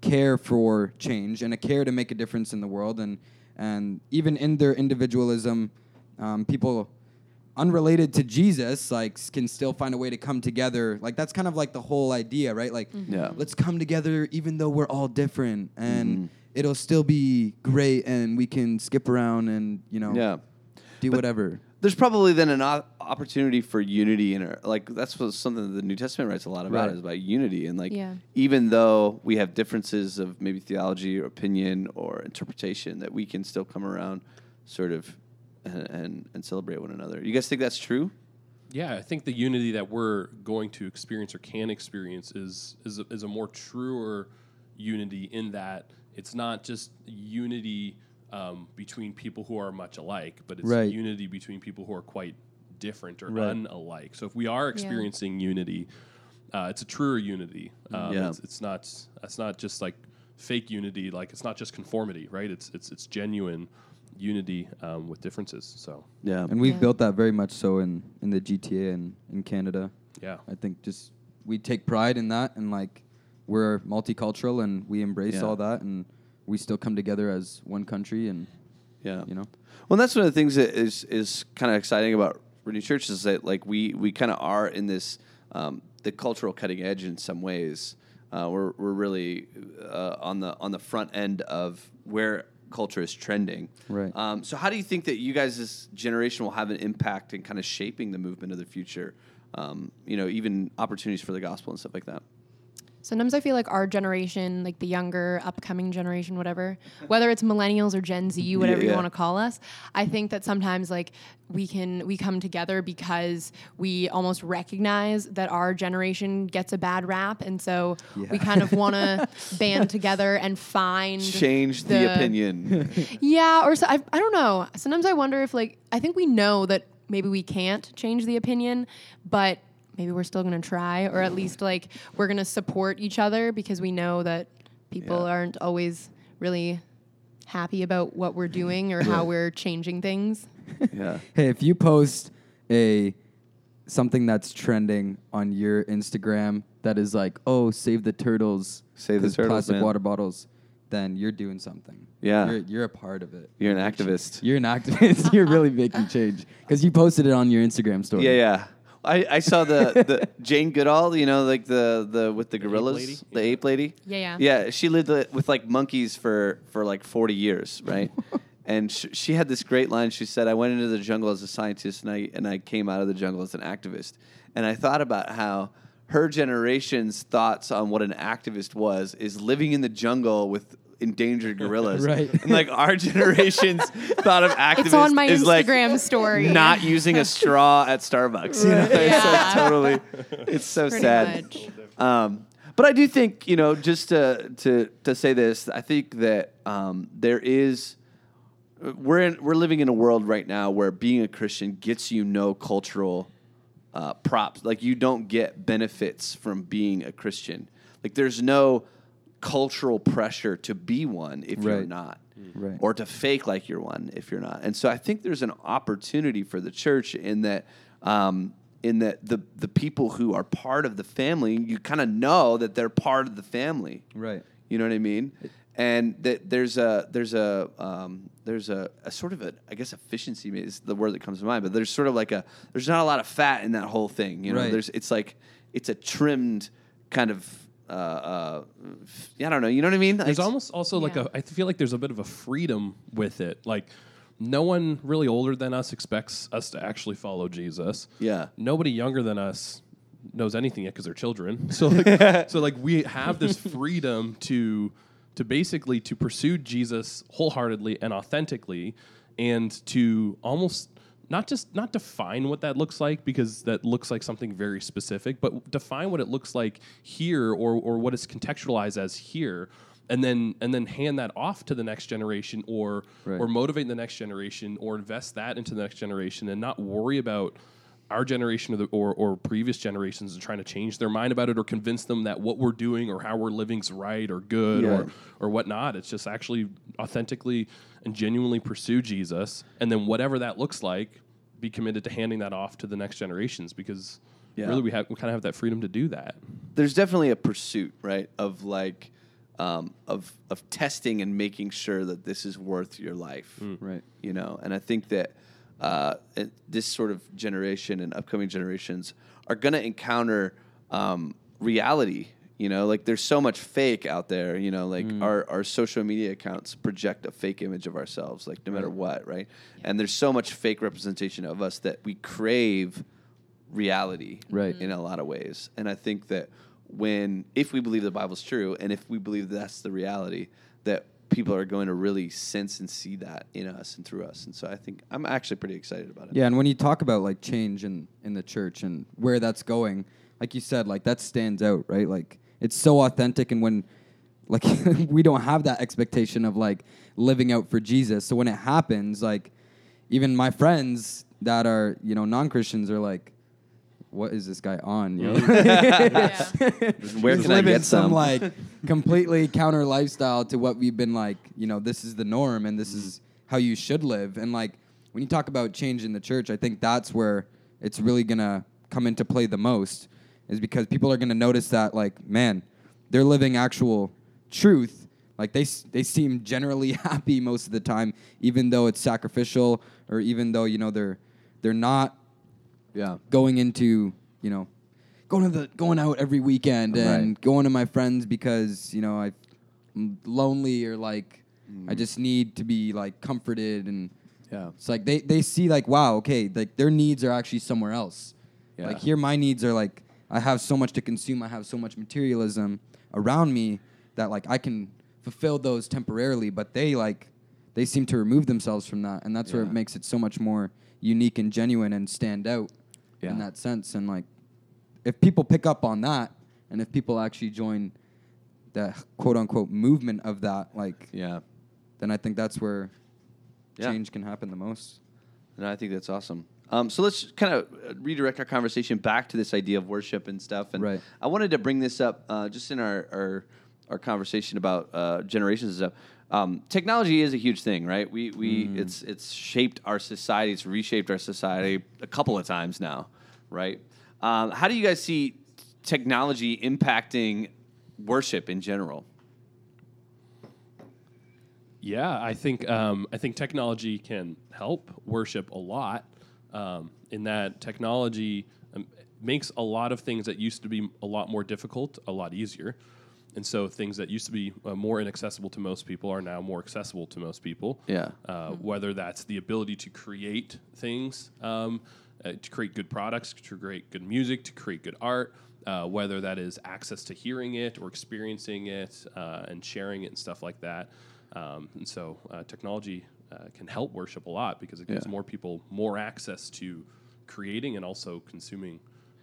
S3: care for change and a care to make a difference in the world and and even in their individualism, um, people unrelated to Jesus like can still find a way to come together. Like that's kind of like the whole idea, right? Like
S1: Yeah.
S3: let's come together even though we're all different and
S1: Mhm.
S3: it'll still be great and we can skip around and you know
S1: Yeah.
S3: Do
S1: But-
S3: whatever.
S1: There's probably then an o- opportunity for unity in our like that's what something that the New Testament writes a lot about
S3: Right.
S1: is about unity and like
S4: Yeah.
S1: even though we have differences of maybe theology or opinion or interpretation that we can still come around sort of and and, and celebrate one another. You guys think that's true?
S2: Yeah, I think the unity that we're going to experience or can experience is is a, is a more truer unity in that it's not just unity um, between people who are much alike, but it's
S3: Right.
S2: unity between people who are quite different or
S3: Right.
S2: unalike. So if we are experiencing unity, uh, it's a truer unity. Um,
S1: Yeah.
S2: it's, it's not it's not just like fake unity. Like it's not just conformity, right? It's it's it's genuine unity um, with differences. So
S1: Yeah.
S3: And we've
S4: Yeah.
S3: built that very much so in in the GTA and in Canada.
S2: yeah.
S3: I think just we take pride in that and like we're multicultural and we embrace
S1: Yeah.
S3: all that and we still come together as one country and
S1: yeah.
S3: you know.
S1: Well, that's one of the things that is is kind of exciting about Renew Church is that like we we kind of are in this um, the cultural cutting edge in some ways. Uh, we're we're really uh, on the on the front end of where culture is trending.
S3: Right.
S1: Um, so, how do you think that you guys, this generation, will have an impact in kind of shaping the movement of the future? Um, you know, even opportunities for the gospel and stuff like that.
S4: Sometimes I feel like our generation, like the younger, upcoming generation, whatever, whether it's millennials or Gen Z, whatever
S1: yeah.
S4: you want to call us, I think that sometimes like we can we come together because we almost recognize that our generation gets a bad rap, and so we kind of want to band together and find
S1: Change the, opinion.
S4: yeah, or so, I, I don't know. Sometimes I wonder if like I think we know that maybe we can't change the opinion, but maybe we're still going to try or at least like we're going to support each other because we know that people
S1: Yeah.
S4: aren't always really happy about what we're doing or how we're changing things.
S1: yeah.
S3: Hey, if you post a something that's trending on your Instagram that is like, "Oh, save the turtles,
S1: Save the turtles,
S3: plastic
S1: man.
S3: water bottles," then you're doing something.
S1: Yeah.
S3: you're, you're a part of it.
S1: You're an activist.
S3: You're an activist. you're really making change because you posted it on your Instagram story.
S1: Yeah, yeah. I, I saw the, the Jane Goodall, you know, like the, the with the
S2: ape
S1: gorillas,
S2: lady?
S1: the ape lady.
S4: Yeah, yeah.
S1: Yeah, she lived uh, with like monkeys for for like 40 years, right? and sh- she had this great line. She said, "I went into the jungle as a scientist, and I and I came out of the jungle as an activist." And I thought about how her generation's thoughts on what an activist was is living in the jungle with endangered gorillas.
S3: Right.
S1: And like our generation's thought of activists
S4: It's on my
S1: is like
S4: Instagram story.
S1: not using a straw at Starbucks. You know, it's
S4: Yeah.
S1: like totally. It's so
S4: Pretty
S1: sad. Um, but I do think you know just to to to say this, I think that um, there is we're in we're living in a world right now where being a Christian gets you no cultural uh, props. Like you don't get benefits from being a Christian. Like there's no cultural pressure to be one if you're
S3: Right.
S1: not.
S3: Right.
S1: Or to fake like you're one if you're not. And so I think there's an opportunity for the church in that um, in that the the people who are part of the family, you kind of know that they're part of the family.
S3: Right.
S1: You know what I mean? And that there's a there's a um, there's a, a sort of a I guess efficiency is the word that comes to mind, but there's sort of like a there's not a lot of fat in that whole thing. You know,
S3: Right.
S1: there's it's like it's a trimmed kind of uh, uh, I don't know. You know what I mean?
S2: There's
S1: It's-
S2: almost also like
S4: Yeah.
S2: a. I feel like there's a bit of a freedom with it. Like no one really older than us expects us to actually follow Jesus.
S1: Yeah.
S2: Nobody younger than us knows anything yet because they're children. So like, so like we have this freedom to to basically to pursue Jesus wholeheartedly and authentically, and to almost not just not define what that looks like because that looks like something very specific, but define what it looks like here or or what it's contextualized as here. And then, and then hand that off to the next generation, or
S3: Right.
S2: or motivate the next generation, or invest that into the next generation, and not worry about our generation or, the, or, or previous generations and trying to change their mind about it or convince them that what we're doing or how we're living's right or good
S1: Yeah.
S2: or or whatnot. It's just actually authentically and genuinely pursue Jesus, and then whatever that looks like, be committed to handing that off to the next generations because
S1: Yeah.
S2: really we have we kind of have that freedom to do that.
S1: there's definitely a pursuit, right, of like um, of of testing and making sure that this is worth your life,
S3: Right.
S1: You know, and I think that uh, it- this sort of generation and upcoming generations are going to encounter um, reality. You know, like there's so much fake out there. You know, like mm. our our social media accounts project a fake image of ourselves, like no matter what, right? And there's so much fake representation of us that we crave reality
S3: Right.
S1: in a lot of ways. And I think that when if we believe the Bible's true and if we believe that's the reality, that people are going to really sense and see that in us and through us. And so I think I'm actually pretty excited about it.
S3: Yeah, and when you talk about like change in in the church and where that's going, like you said, like that stands out, right? Like it's so authentic, and when like we don't have that expectation of like living out for Jesus, so when it happens, like even my friends that are you know non Christians are like. What is this guy on? You know?
S4: Yeah.
S1: Where can I
S3: living
S1: get some?
S3: like completely counter lifestyle to what we've been like. You know, this is the norm, and this mm-hmm. is how you should live. And like when you talk about change in the church, I think that's where it's really gonna come into play the most, is because people are gonna notice that like, man, they're living actual truth. Like they they seem generally happy most of the time, even though it's sacrificial, or even though you know they're they're not
S1: yeah.
S3: going into you know going to the going out every weekend and
S1: Right.
S3: going to my friends because you know I'm lonely or like I mm. just need to be like comforted and
S1: Yeah.
S3: it's like they they see like wow okay like their needs are actually somewhere else
S1: Yeah.
S3: like here my needs are like I have so much to consume I have so much materialism around me that like I can fulfill those temporarily but they like they seem to remove themselves from that and that's where it makes it so much more unique and genuine and stand out
S1: Yeah.
S3: in that sense. And like, if people pick up on that, and if people actually join the quote unquote movement of that, like,
S1: Yeah.
S3: then I think that's where
S1: Yeah.
S3: change can happen the most.
S1: And I think that's awesome. Um, so let's kind of redirect our conversation back to this idea of worship and stuff. And
S3: Right.
S1: I wanted to bring this up uh, just in our, our our conversation about uh, generations and stuff. Um, technology is a huge thing, right? We we it's it's shaped our society, it's reshaped our society a couple of times now, right? Um, how do you guys see technology impacting worship in general?
S2: Yeah, I think um, I think technology can help worship a lot. Um, in that technology um, makes a lot of things that used to be a lot more difficult a lot easier, and so things that used to be uh, more inaccessible to most people are now more accessible to most people.
S1: Yeah.
S2: Uh, whether that's the ability to create things, um, uh, to create good products, to create good music, to create good art, uh, whether that is access to hearing it or experiencing it uh, and sharing it and stuff like that. Um, and so uh, technology uh, can help worship a lot because it gives
S1: Yeah.
S2: more people more access to creating and also consuming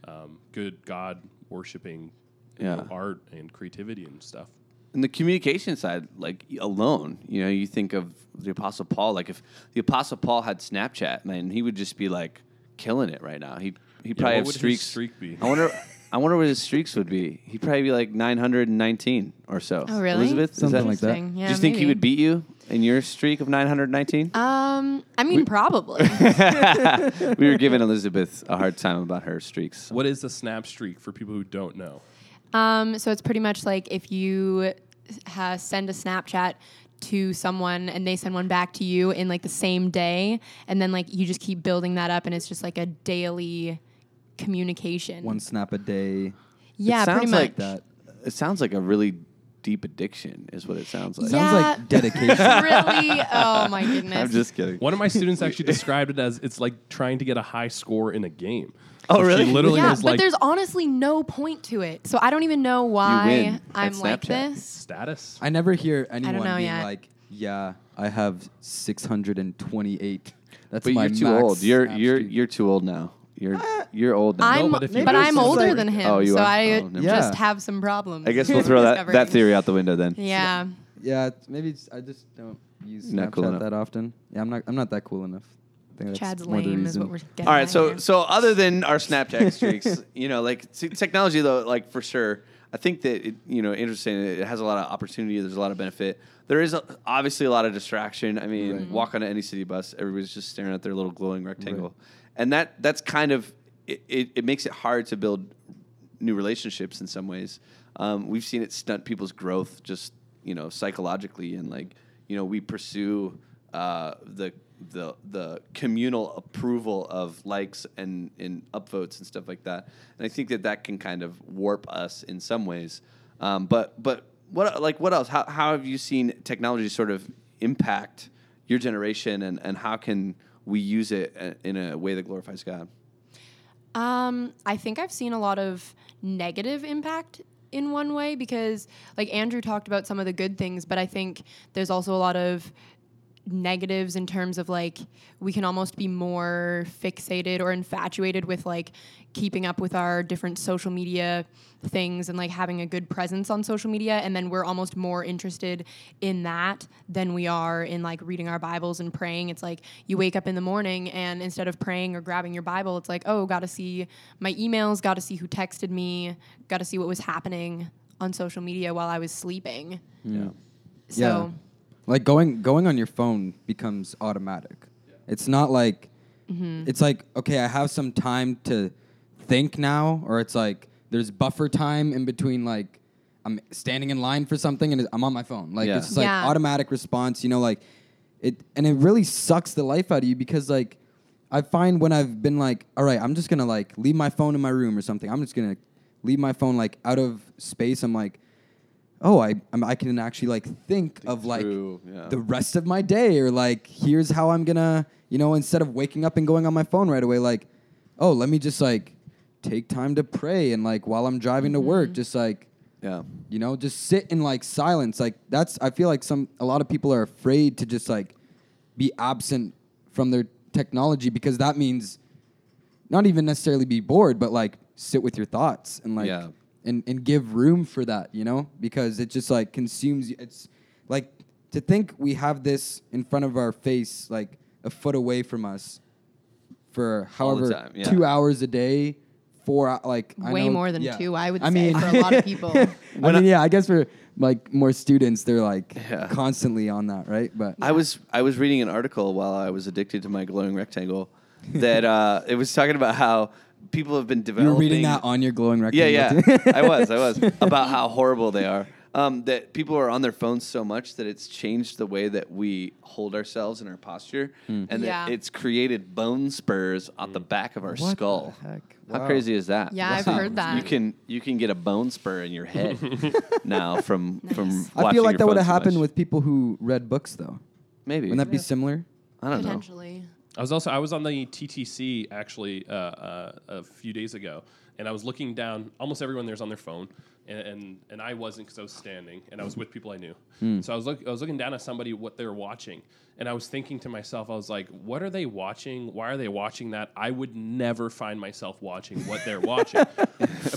S2: um, good God worshiping
S1: Yeah.
S2: know, art and creativity and stuff.
S1: And the communication side, like alone, you know, you think of the Apostle Paul. Like if the Apostle Paul had Snapchat, man, he would just be like killing it right now. He he probably
S2: what
S1: have
S2: would his
S1: streaks.
S2: streak be?
S1: I wonder. I wonder what his streaks would be. He'd probably be like 919 or so.
S4: Oh, really?
S1: Elizabeth, is
S3: Something
S1: that,
S3: like that.
S4: Interesting.
S1: Do
S4: Yeah,
S1: you think he would beat you in your streak of 919?
S4: Um, I mean, probably.
S1: we were giving Elizabeth a hard time about her streaks.
S2: What is a snap streak for people who don't know?
S4: Um, so it's pretty much like if you ha- send a Snapchat to someone and they send one back to you in like the same day, and then like you just keep building that up, and it's just like a daily communication.
S3: One snap a day.
S4: yeah,
S1: it sounds
S4: pretty much.
S1: like that. It sounds like a really deep addiction, is what it sounds like.
S4: Yeah.
S3: Sounds like dedication.
S4: really? Oh my goodness.
S1: I'm just kidding.
S2: One of my students actually described it as it's like trying to get a high score in a game.
S1: Oh,
S2: So
S1: really?
S2: She literally
S4: yeah,
S2: was
S4: but
S2: like
S4: there's honestly no point to it. So I don't even know why I'm like
S1: Snapchat.
S4: this.
S2: status.
S3: I never hear anyone
S4: know
S3: being
S4: yet.
S3: like, "Yeah, I have 628." That's
S1: But
S3: my
S1: you're too
S3: max
S1: old. You're
S3: snap
S1: you're
S3: streak."
S1: you're too old now. You're uh, you're old now.
S4: I'm,
S2: but if you
S4: but
S2: do,
S4: I'm
S2: it's
S4: older
S3: like-
S4: than him,
S1: Oh, you
S4: so
S1: are?
S4: I
S1: Oh, never
S4: just
S3: Yeah.
S4: have some problems.
S1: I guess we'll throw that, that
S4: discovering.
S1: theory out the window then.
S4: Yeah.
S3: Yeah, it's- maybe it's, I just don't use
S1: Not cool
S3: Snapchat
S1: enough.
S3: that often. Yeah, I'm not. I'm not that cool enough. I think that's
S4: Chad's
S3: more the
S4: lame is
S3: reason.
S4: what we're getting
S1: All right,
S4: at
S1: so
S4: here.
S1: so other than our Snapchat streaks, you know, like t- technology though, like for sure, I think that it, you know, interesting. It has a lot of opportunity. There's a lot of benefit. There is a, obviously a lot of distraction. I mean,
S3: Right.
S1: walk on any city bus, everybody's just staring at their little glowing rectangle, and that that's kind of it, it, it makes it hard to build new relationships in some ways. Um, we've seen it stunt people's growth just you know psychologically and like you know we pursue uh, the the the communal approval of likes and and upvotes and stuff like that. And I think that that can kind of warp us in some ways. Um, but but what like what else? How, how have you seen technology sort of impact your generation and and how can we use it uh, in a way that glorifies God?
S4: Um, I think I've seen a lot of negative impact in one way because, like Andrew talked about some of the good things, but I think there's also a lot of negatives in terms of like we can almost be more fixated or infatuated with like keeping up with our different social media things and like having a good presence on social media. And then we're almost more interested in that than we are in like reading our bibles and praying. It's like you wake up in the morning and instead of praying or grabbing your bible it's like oh got to see my emails got to see who texted me got to see what was happening on social media while i was sleeping.
S1: Yeah.
S4: So
S3: Yeah. Like going going on your phone becomes automatic. It's not like mm-hmm. it's like okay, I have some time to think now, or it's like there's buffer time in between like I'm standing in line for something and I'm on my phone. Like
S1: Yeah.
S3: it's just like
S4: Yeah.
S3: automatic response, you know, like it and it really sucks the life out of you because like I find when I've been like, all right, I'm just gonna like leave my phone in my room or something. I'm just gonna leave my phone like out of space. I'm like, oh, I I'm, I can actually like think, of like
S1: through, yeah.
S3: the rest of my day or like here's how I'm gonna you know instead of waking up and going on my phone right away like oh let me just like take time to pray and like while I'm driving to work mm-hmm. just like
S1: yeah
S3: you know just sit in like silence like that's I feel like some a lot of people are afraid to just like be absent from their technology because that means not even necessarily be bored but like sit with your thoughts and like
S1: Yeah.
S3: And and give room for that you know because it just like consumes you it's like to think we have this in front of our face like a foot away from us for however
S1: time, yeah.
S3: two hours a day four hou- like I
S4: way
S3: know-
S4: more than
S3: yeah.
S4: two i would
S3: I
S4: say
S3: mean
S4: for a lot of people
S3: I mean, yeah, I guess for like more students, they're like
S1: Yeah.
S3: constantly on that, right? But
S1: I was I was reading an article while I was addicted to my glowing rectangle that uh, it was talking about how people have been developing.
S3: you
S1: developing.
S3: were reading that on your glowing record.
S1: Yeah,
S3: yeah.
S1: I was, I was about how horrible they are. Um, that people are on their phones so much that it's changed the way that we hold ourselves and our posture,
S3: Hmm.
S1: and
S4: Yeah.
S1: that it's created bone spurs on the back of our
S3: What
S1: skull.
S3: the heck?
S1: How crazy is that?
S4: Yeah, I've heard that.
S1: You can you can get a bone spur in your head now from from.
S3: I feel like
S1: your
S3: that would
S1: phone
S3: have
S1: too
S3: happened
S1: much.
S3: with people who read books, though.
S1: maybe.
S3: Wouldn't that be similar?
S1: I don't know.
S4: potentially
S2: I was also I was on the TTC actually uh, uh, a few days ago, and I was looking down. Almost everyone there's on their phone, and and, and I wasn't because I was standing, and I was with people I knew. So I was look, I was looking down at somebody what they're watching, and I was thinking to myself, I was like, what are they watching? Why are they watching that? I would never find myself watching what they're watching.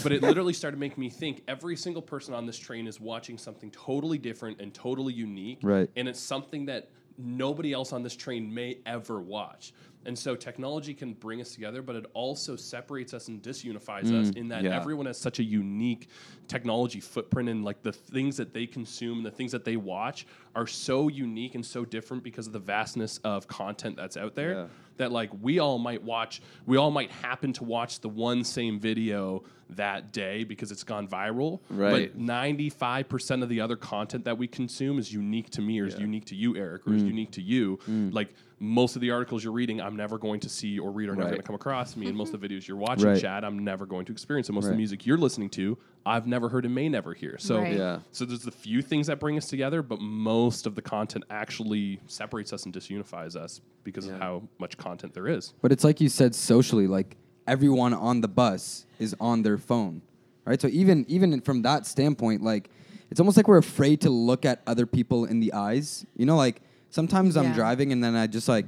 S2: but it literally started making me think. Every single person on this train is watching something totally different and totally unique,
S3: Right.
S2: and it's something that nobody else on this train may ever watch. And so technology can bring us together, but it also separates us and disunifies us mm, in that
S1: yeah.
S2: everyone has such a unique technology footprint and like the things that they consume and the things that they watch are so unique and so different because of the vastness of content that's out there
S1: Yeah.
S2: That like we all might watch we all might happen to watch the one same video that day because it's gone viral
S1: Right.
S2: but 95% of the other content that we consume is unique to me or is unique to you eric
S1: Mm.
S2: or is unique to you like most of the articles you're reading i'm never going to see or read or never
S1: Right.
S2: going to come across me and most of the videos you're watching
S3: Right.
S2: chad i'm never going to experience and most of the music you're listening to i've never heard and may never hear so
S4: Right.
S1: Yeah.
S2: so there's the few things that bring us together but most of the content actually separates us and disunifies us because
S1: Yeah.
S2: of how much content there is
S3: But it's like you said socially, like everyone on the bus is on their phone, right? So even even from that standpoint, like it's almost like we're afraid to look at other people in the eyes. You know, like sometimes I'm
S4: Yeah.
S3: driving and then I just like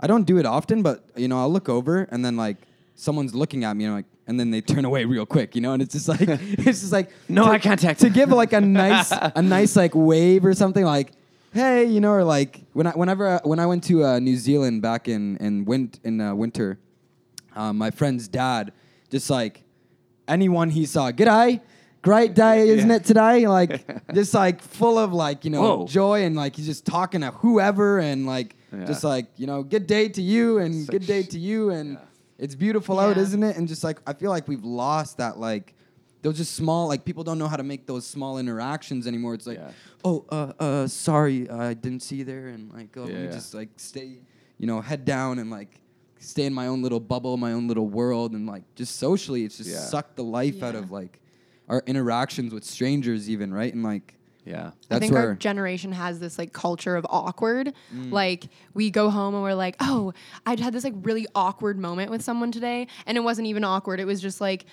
S3: I don't do it often, but you know I'll look over and then like someone's looking at me and like and then they turn away real quick, you know, and it's just like it's just like
S1: No eye contact.
S3: to give like a nice a nice like wave or something like hey you know or like when I whenever I, when I went to uh, New Zealand back in in win- in uh, winter uh, my friend's dad just like anyone he saw g'day great day isn't
S1: Yeah.
S3: it today like just like full of like you know
S1: Whoa.
S3: joy and like he's just talking to whoever and like
S1: Yeah.
S3: just like you know good day to you and
S1: Such-
S3: good day to you and
S1: Yeah.
S3: it's beautiful out isn't it and just like I feel like we've lost that like those just small like people don't know how to make those small interactions anymore. It's like,
S1: Yeah.
S3: oh, uh, uh, sorry, uh, I didn't see you there, and like, oh, let me
S1: yeah.
S3: just like stay, you know, head down and like stay in my own little bubble, my own little world, and like just socially, it's just
S1: Yeah.
S3: sucked the life out of like our interactions with strangers, even right, and like
S1: Yeah.
S4: I think
S3: where
S4: our generation has this like culture of awkward.
S3: Mm.
S4: Like we go home and we're like, "Oh, I had this like really awkward moment with someone today," and it wasn't even awkward. It was just like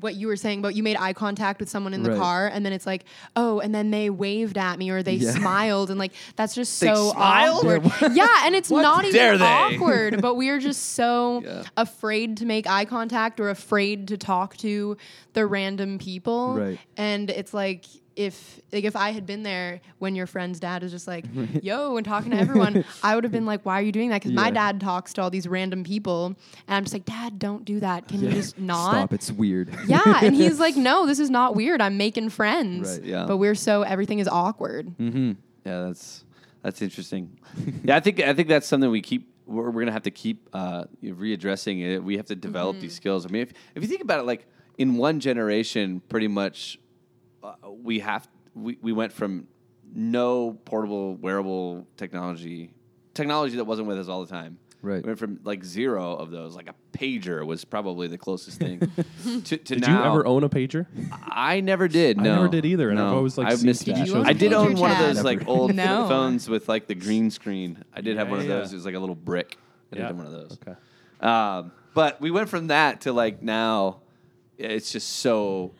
S4: what you were saying about you made eye contact with someone in the
S3: Right.
S4: car and then it's like oh and then they waved at me or they
S3: Yeah.
S4: smiled and like that's just
S1: They
S4: so
S1: smiled?
S4: awkward yeah and it's not even
S1: they?
S4: awkward but we are just so
S1: Yeah.
S4: afraid to make eye contact or afraid to talk to the random people
S3: Right.
S4: and it's like if like if I had been there when your friend's dad is just like yo and talking to everyone, I would have been like, why are you doing that? Because my dad talks to all these random people, and I'm just like, Dad, don't do that. Can you just not?
S3: stop, it's weird.
S4: Yeah, and he's like, no, this is not weird. I'm making friends.
S3: Right.
S1: Yeah.
S4: But we're so everything is awkward.
S3: mm-hmm.
S1: Yeah, that's that's interesting. yeah, I think I think that's something we keep. We're, we're gonna have to keep uh, readdressing it. We have to develop
S4: Mm-hmm.
S1: these skills. I mean, if if you think about it, like in one generation, pretty much, we have we, we went from no portable wearable technology, technology that wasn't with us all the time.
S3: Right.
S1: We went from like zero of those, like a pager was probably the closest thing. to, to
S2: Did
S1: now,
S2: you ever own a pager?
S1: I never did.
S2: I
S1: No,
S2: never did either, and I've always, like,
S1: I've missed
S2: TV
S1: that.
S2: shows
S1: I did own one of
S4: Chad.
S1: those like old
S4: No.
S1: phones with like the green screen. I did have one of
S2: yeah.
S1: those. It was like a little brick. I did
S2: Yeah.
S1: have one of those.
S2: Okay.
S1: Um, but we went from that to like now, it's just so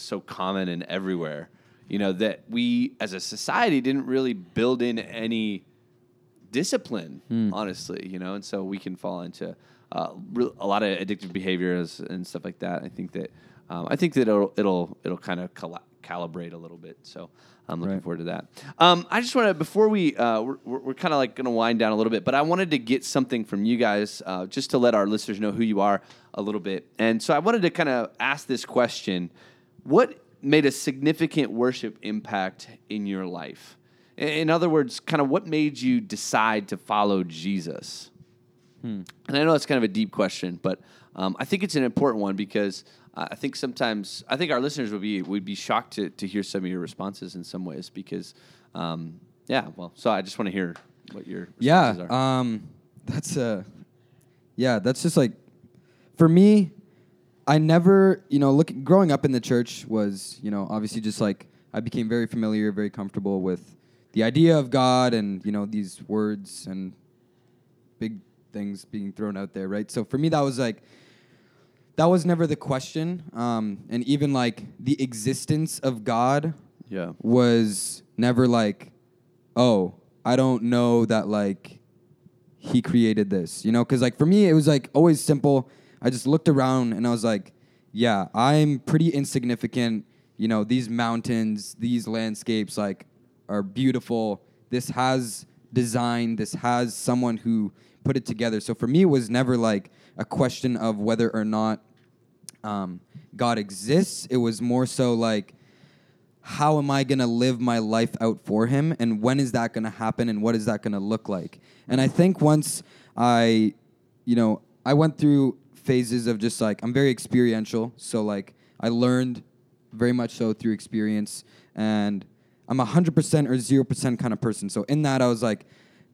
S1: so common and everywhere. You know that we as a society didn't really build in any discipline, honestly. You know, and so we can fall into uh, a lot of addictive behaviors and stuff like that. I think that um, I think that it'll it'll it'll kind of calibrate a little bit. So. I'm looking
S3: Right.
S1: forward to that. Um, I just want to before we uh, we're, we're, we're kind of like going to wind down a little bit, but I wanted to get something from you guys uh, just to let our listeners know who you are a little bit. And so I wanted to kind of ask this question: What made a significant worship impact in your life? In, other words, kind of what made you decide to follow Jesus? And I know that's kind of a deep question, but um, I think it's an important one because uh, I think sometimes I think our listeners would be would be shocked to, to hear some of your responses in some ways because, um, yeah. Well, so I just want to hear what your
S3: Yeah,
S1: responses are.
S3: um, that's uh, yeah, that's just like for me. I never, you know, look growing up in the church was, you know, obviously just like I became very familiar, very comfortable with the idea of God and you know these words and big things being thrown out there, right? So for me, that was like that was never the question, um, and even like the existence of God
S1: Yeah.
S3: was never like, oh, I don't know that like he created this, you know? Because like for me, it was like always simple. I just looked around and I was like, yeah, I'm pretty insignificant. You know, these mountains, these landscapes, like, are beautiful. This has design. This has someone who put it together. So for me, it was never like a question of whether or not um, God exists. It was more so like, how am I going to live my life out for him and when is that going to happen and what is that going to look like? And I think once I you know, I went through phases of just like I'm very experiential, so like I learned very much so through experience and I'm a 100% or 0% kind of person. So in that I was like,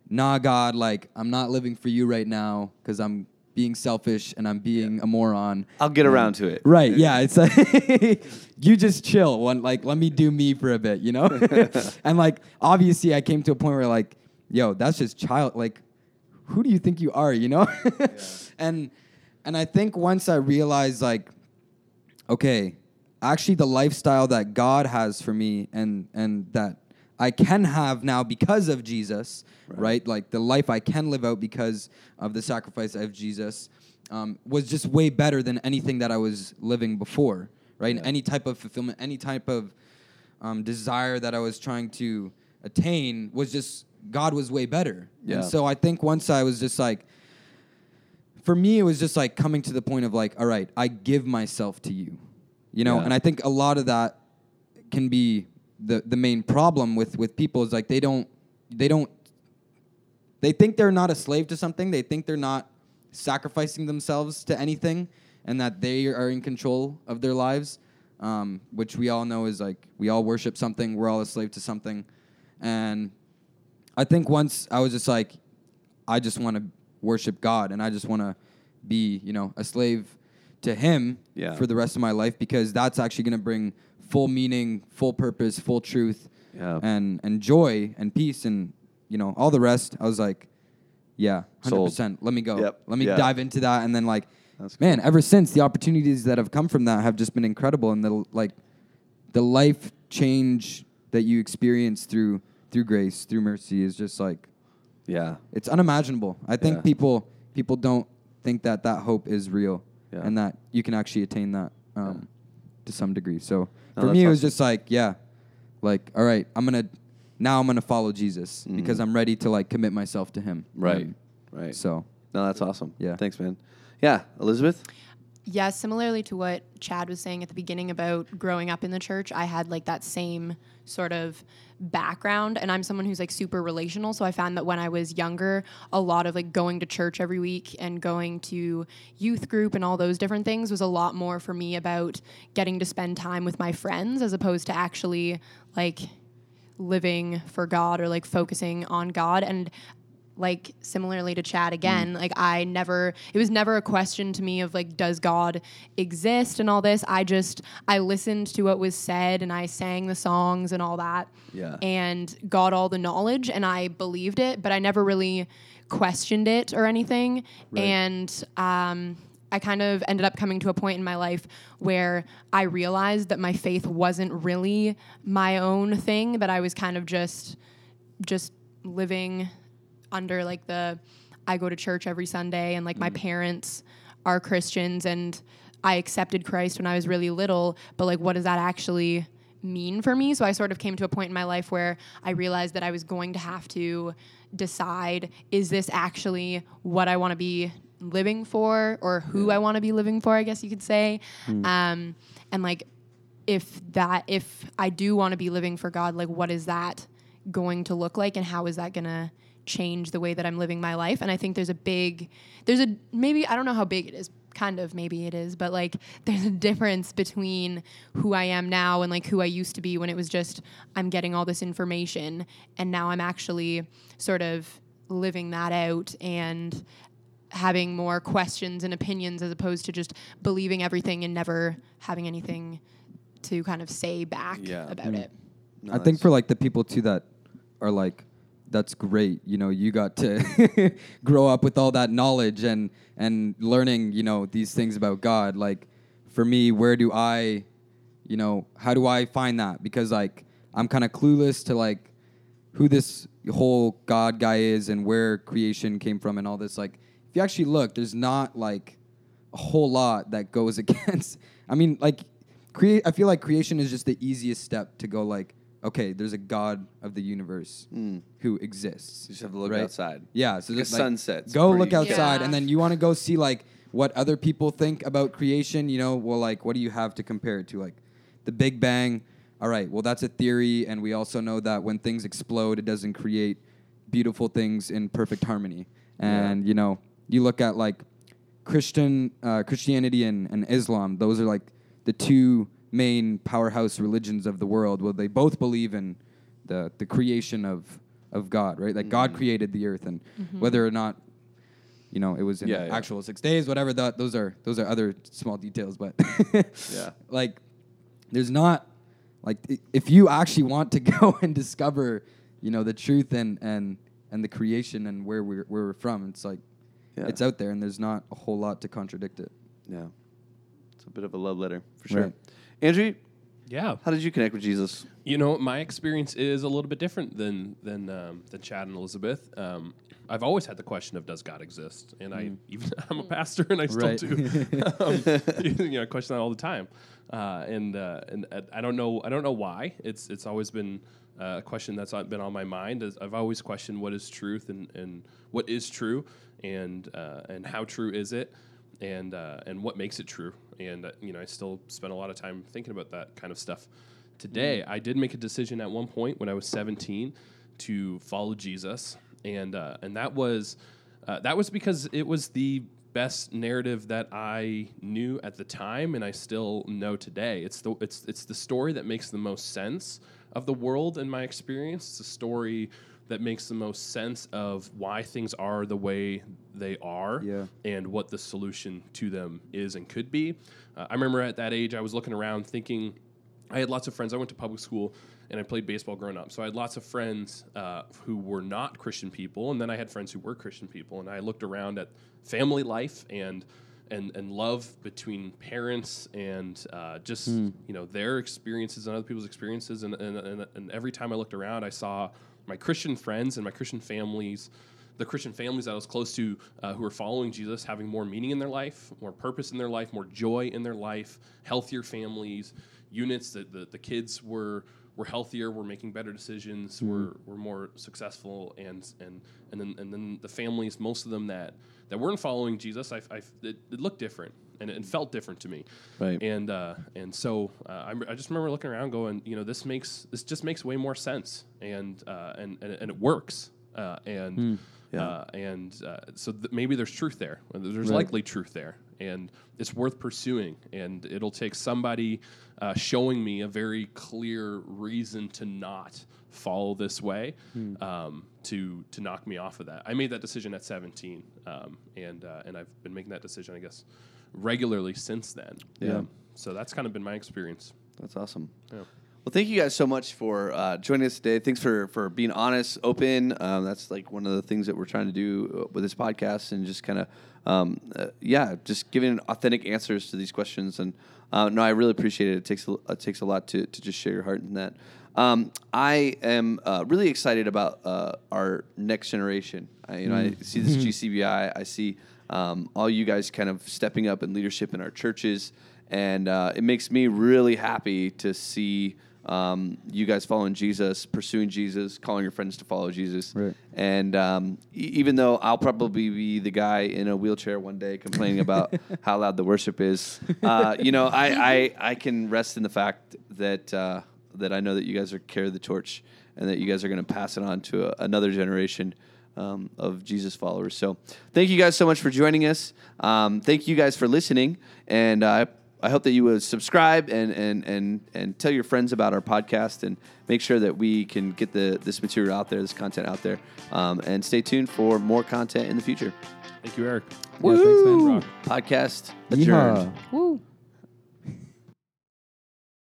S3: "Nah, God, like I'm not living for you right now cuz I'm being selfish and I'm being a moron."
S1: I'll get around to it.
S3: Right. Yeah. It's like you just chill. One like let me do me for a bit, you know. and like obviously, I came to a point where like, yo, that's just child. Like, who do you think you are? You know. and and I think once I realized like, okay, actually the lifestyle that God has for me and and that I can have now because of Jesus, right? Like the life I can live out because of the sacrifice of Jesus um, was just way better than anything that I was living before, right? And any type of fulfillment, any type of um, desire that I was trying to attain was just God was way better.
S1: Yeah.
S3: And so I think once I was just like, for me, it was just like coming to the point of like, all right, I give myself to you, you know.
S1: Yeah.
S3: And I think a lot of that can be the the main problem with with people is like they don't they don't they think they're not a slave to something. They think they're not sacrificing themselves to anything, and that they are in control of their lives. Um, which we all know is like we all worship something. We're all a slave to something, and I think once I was just like, I just want to worship God and I just want to be, you know, a slave to Him
S1: Yeah.
S3: for the rest of my life because that's actually going to bring full meaning, full purpose, full truth,
S1: Yeah.
S3: and and joy and peace and you know all the rest. I was like, yeah, hundred percent. Let me go.
S1: Yep.
S3: Let me
S1: Yeah.
S3: dive into that and then like,
S1: That's
S3: man, ever since the opportunities that have come from that have just been incredible and the like, the life change that you experience through through grace through mercy is just like
S1: Yeah.
S3: it's unimaginable. I think
S1: Yeah.
S3: people people don't think that that hope is real
S1: Yeah.
S3: and that you can actually attain that um, to some degree. So
S1: No,
S3: for
S1: that's
S3: me, it was
S1: awesome.
S3: just like, yeah, like all right, I'm gonna now I'm gonna follow Jesus because I'm ready to like commit myself to Him.
S1: Mm-hmm. Right.
S3: And
S1: Right.
S3: So
S1: No, that's awesome.
S3: Yeah.
S1: Thanks, man. Yeah, Elizabeth.
S4: Yeah, similarly to what Chad was saying at the beginning about growing up in the church, I had like that same sort of background and I'm someone who's like super relational, so I found that when I was younger, a lot of like going to church every week and going to youth group and all those different things was a lot more for me about getting to spend time with my friends as opposed to actually like living for God or like focusing on God and like similarly to Chad again, like I never it was never a question to me of like does God exist and all this. I just I listened to what was said and I sang the songs and all that.
S1: Yeah.
S4: And got all the knowledge and I believed it, but I never really questioned it or anything. And um I kind of ended up coming to a point in my life where I realized that my faith wasn't really my own thing, that I was kind of just just living under like the I go to church every Sunday and like my parents are Christians and I accepted Christ when I was really little, but like what does that actually mean for me? So I sort of came to a point in my life where I realized that I was going to have to decide is this actually what I want to be living for or who I want to be living for, I guess you could say. Um, and like if that if I do want to be living for God, like what is that going to look like and how is that going to change the way that I'm living my life? And I think there's a big there's a maybe I don't know how big it is. Kind of maybe it is, but like there's a difference between who I am now and like who I used to be when it was just I'm getting all this information and now I'm actually sort of living that out and having more questions and opinions as opposed to just believing everything and never having anything to kind of say back
S1: Yeah.
S4: about hmm. it.
S3: I think for like the people too that are like that's great. You know, you got to grow up with all that knowledge and and learning, you know, these things about God. Like for me, where do I, you know, how do I find that? Because like I'm kind of clueless to like who this whole God guy is and where creation came from and all this. Like if you actually look, there's not like a whole lot that goes against. I mean, like create. I feel like creation is just the easiest step to go like okay, there's a God of the universe who exists.
S1: You just have to look
S3: right?
S1: outside.
S3: Yeah, so
S1: Like a
S3: just,
S1: sunset's
S3: Go look outside,
S4: Yeah.
S3: and then you want to go see like what other people think about creation. You know, well, like what do you have to compare it to? Like the Big Bang. All right, well that's a theory, and we also know that when things explode, it doesn't create beautiful things in perfect harmony. And you know, you look at like Christian uh, Christianity and, and Islam; those are like the two main powerhouse religions of the world. Well, they both believe in the the creation of of God, right? Like God mm-hmm. created the earth, and mm-hmm. whether or not you know it was in
S1: Yeah, yeah.
S3: actual six days, whatever. That those are those are other small details, but
S1: Yeah.
S3: like there's not like if you actually want to go and discover you know the truth and and and the creation and where we're where we're from it's like
S1: Yeah.
S3: it's out there and there's not a whole lot to contradict it
S1: Yeah. It's a bit of a love letter for sure.
S3: Right.
S1: Andrew,
S2: Yeah.
S1: how did you connect with Jesus?
S2: You know, my experience is a little bit different than than um, than Chad and Elizabeth. Um, I've always had the question of does God exist, and I even I'm a pastor and I still
S3: Right.
S2: do. um, you know, I question that all the time, uh, and uh, and uh, I don't know I don't know why. It's it's always been uh, a question that's been on my mind. Is I've always questioned what is truth and, and what is true, and uh, and how true is it, and uh, and what makes it true. And uh, you know, I still spend a lot of time thinking about that kind of stuff. Today, I did make a decision at one point when I was 17 to follow Jesus, and uh, and that was uh, that was because it was the best narrative that I knew at the time, and I still know today. It's the it's it's the story that makes the most sense of the world in my experience. It's a story that makes the most sense of why things are the way they are
S3: Yeah.
S2: and what the solution to them is and could be. Uh, I remember at that age, I was looking around thinking, I had lots of friends. I went to public school and I played baseball growing up. So I had lots of friends uh, who were not Christian people, and then I had friends who were Christian people. And I looked around at family life and and and love between parents and uh, just you know their experiences and other people's experiences. And, and and and every time I looked around, I saw my Christian friends and my Christian families the Christian families that I was close to uh, who were following Jesus having more meaning in their life, more purpose in their life, more joy in their life, healthier families, units that the, the kids were were healthier, were making better decisions, were, were more successful, and and and then and then the families, most of them that that weren't following Jesus, I, I it, it looked different and it felt different to me,
S1: Right.
S2: and uh, and so uh, I, I just remember looking around, going, you know, this makes this just makes way more sense, and uh, and, and and it works, uh, and
S1: Yeah.
S2: uh, and uh, so th- maybe there's truth there. There's
S3: Right.
S2: likely truth there, and it's worth pursuing. And it'll take somebody uh, showing me a very clear reason to not follow this way um, to to knock me off of that. I made that decision at 17, um, and uh, and I've been making that decision, I guess, regularly since then.
S1: Yeah.
S2: Um, so that's kind of been my experience.
S1: That's awesome.
S2: Yeah.
S1: Well, thank you guys so much for uh, joining us today. Thanks for for being honest, open. Um, that's like one of the things that we're trying to do uh, with this podcast, and just kind of, um, uh, yeah, just giving authentic answers to these questions. And uh, no, I really appreciate it. It takes a, it takes a lot to to just share your heart in that. Um, I am uh, really excited about uh, our next generation. I, you know, I see this GCBI. I see um, all you guys kind of stepping up in leadership in our churches, and uh, it makes me really happy to see um, you guys following Jesus, pursuing Jesus, calling your friends to follow Jesus.
S3: Right.
S1: And um, e- even though I'll probably be the guy in a wheelchair one day complaining about how loud the worship is, uh, you know, I, I, I can rest in the fact that uh, that I know that you guys are carry the torch and that you guys are going to pass it on to a, another generation. Um, of Jesus followers. So, thank you guys so much for joining us. Um, thank you guys for listening, and uh, I hope that you would subscribe and, and, and, and tell your friends about our podcast and make sure that we can get the, this material out there, this content out there. Um, and stay tuned for more content in the future.
S2: Thank you, Eric.
S3: Yeah, thanks, man.
S1: Woo! Podcast adjourned.
S3: Yeehaw.
S4: Woo.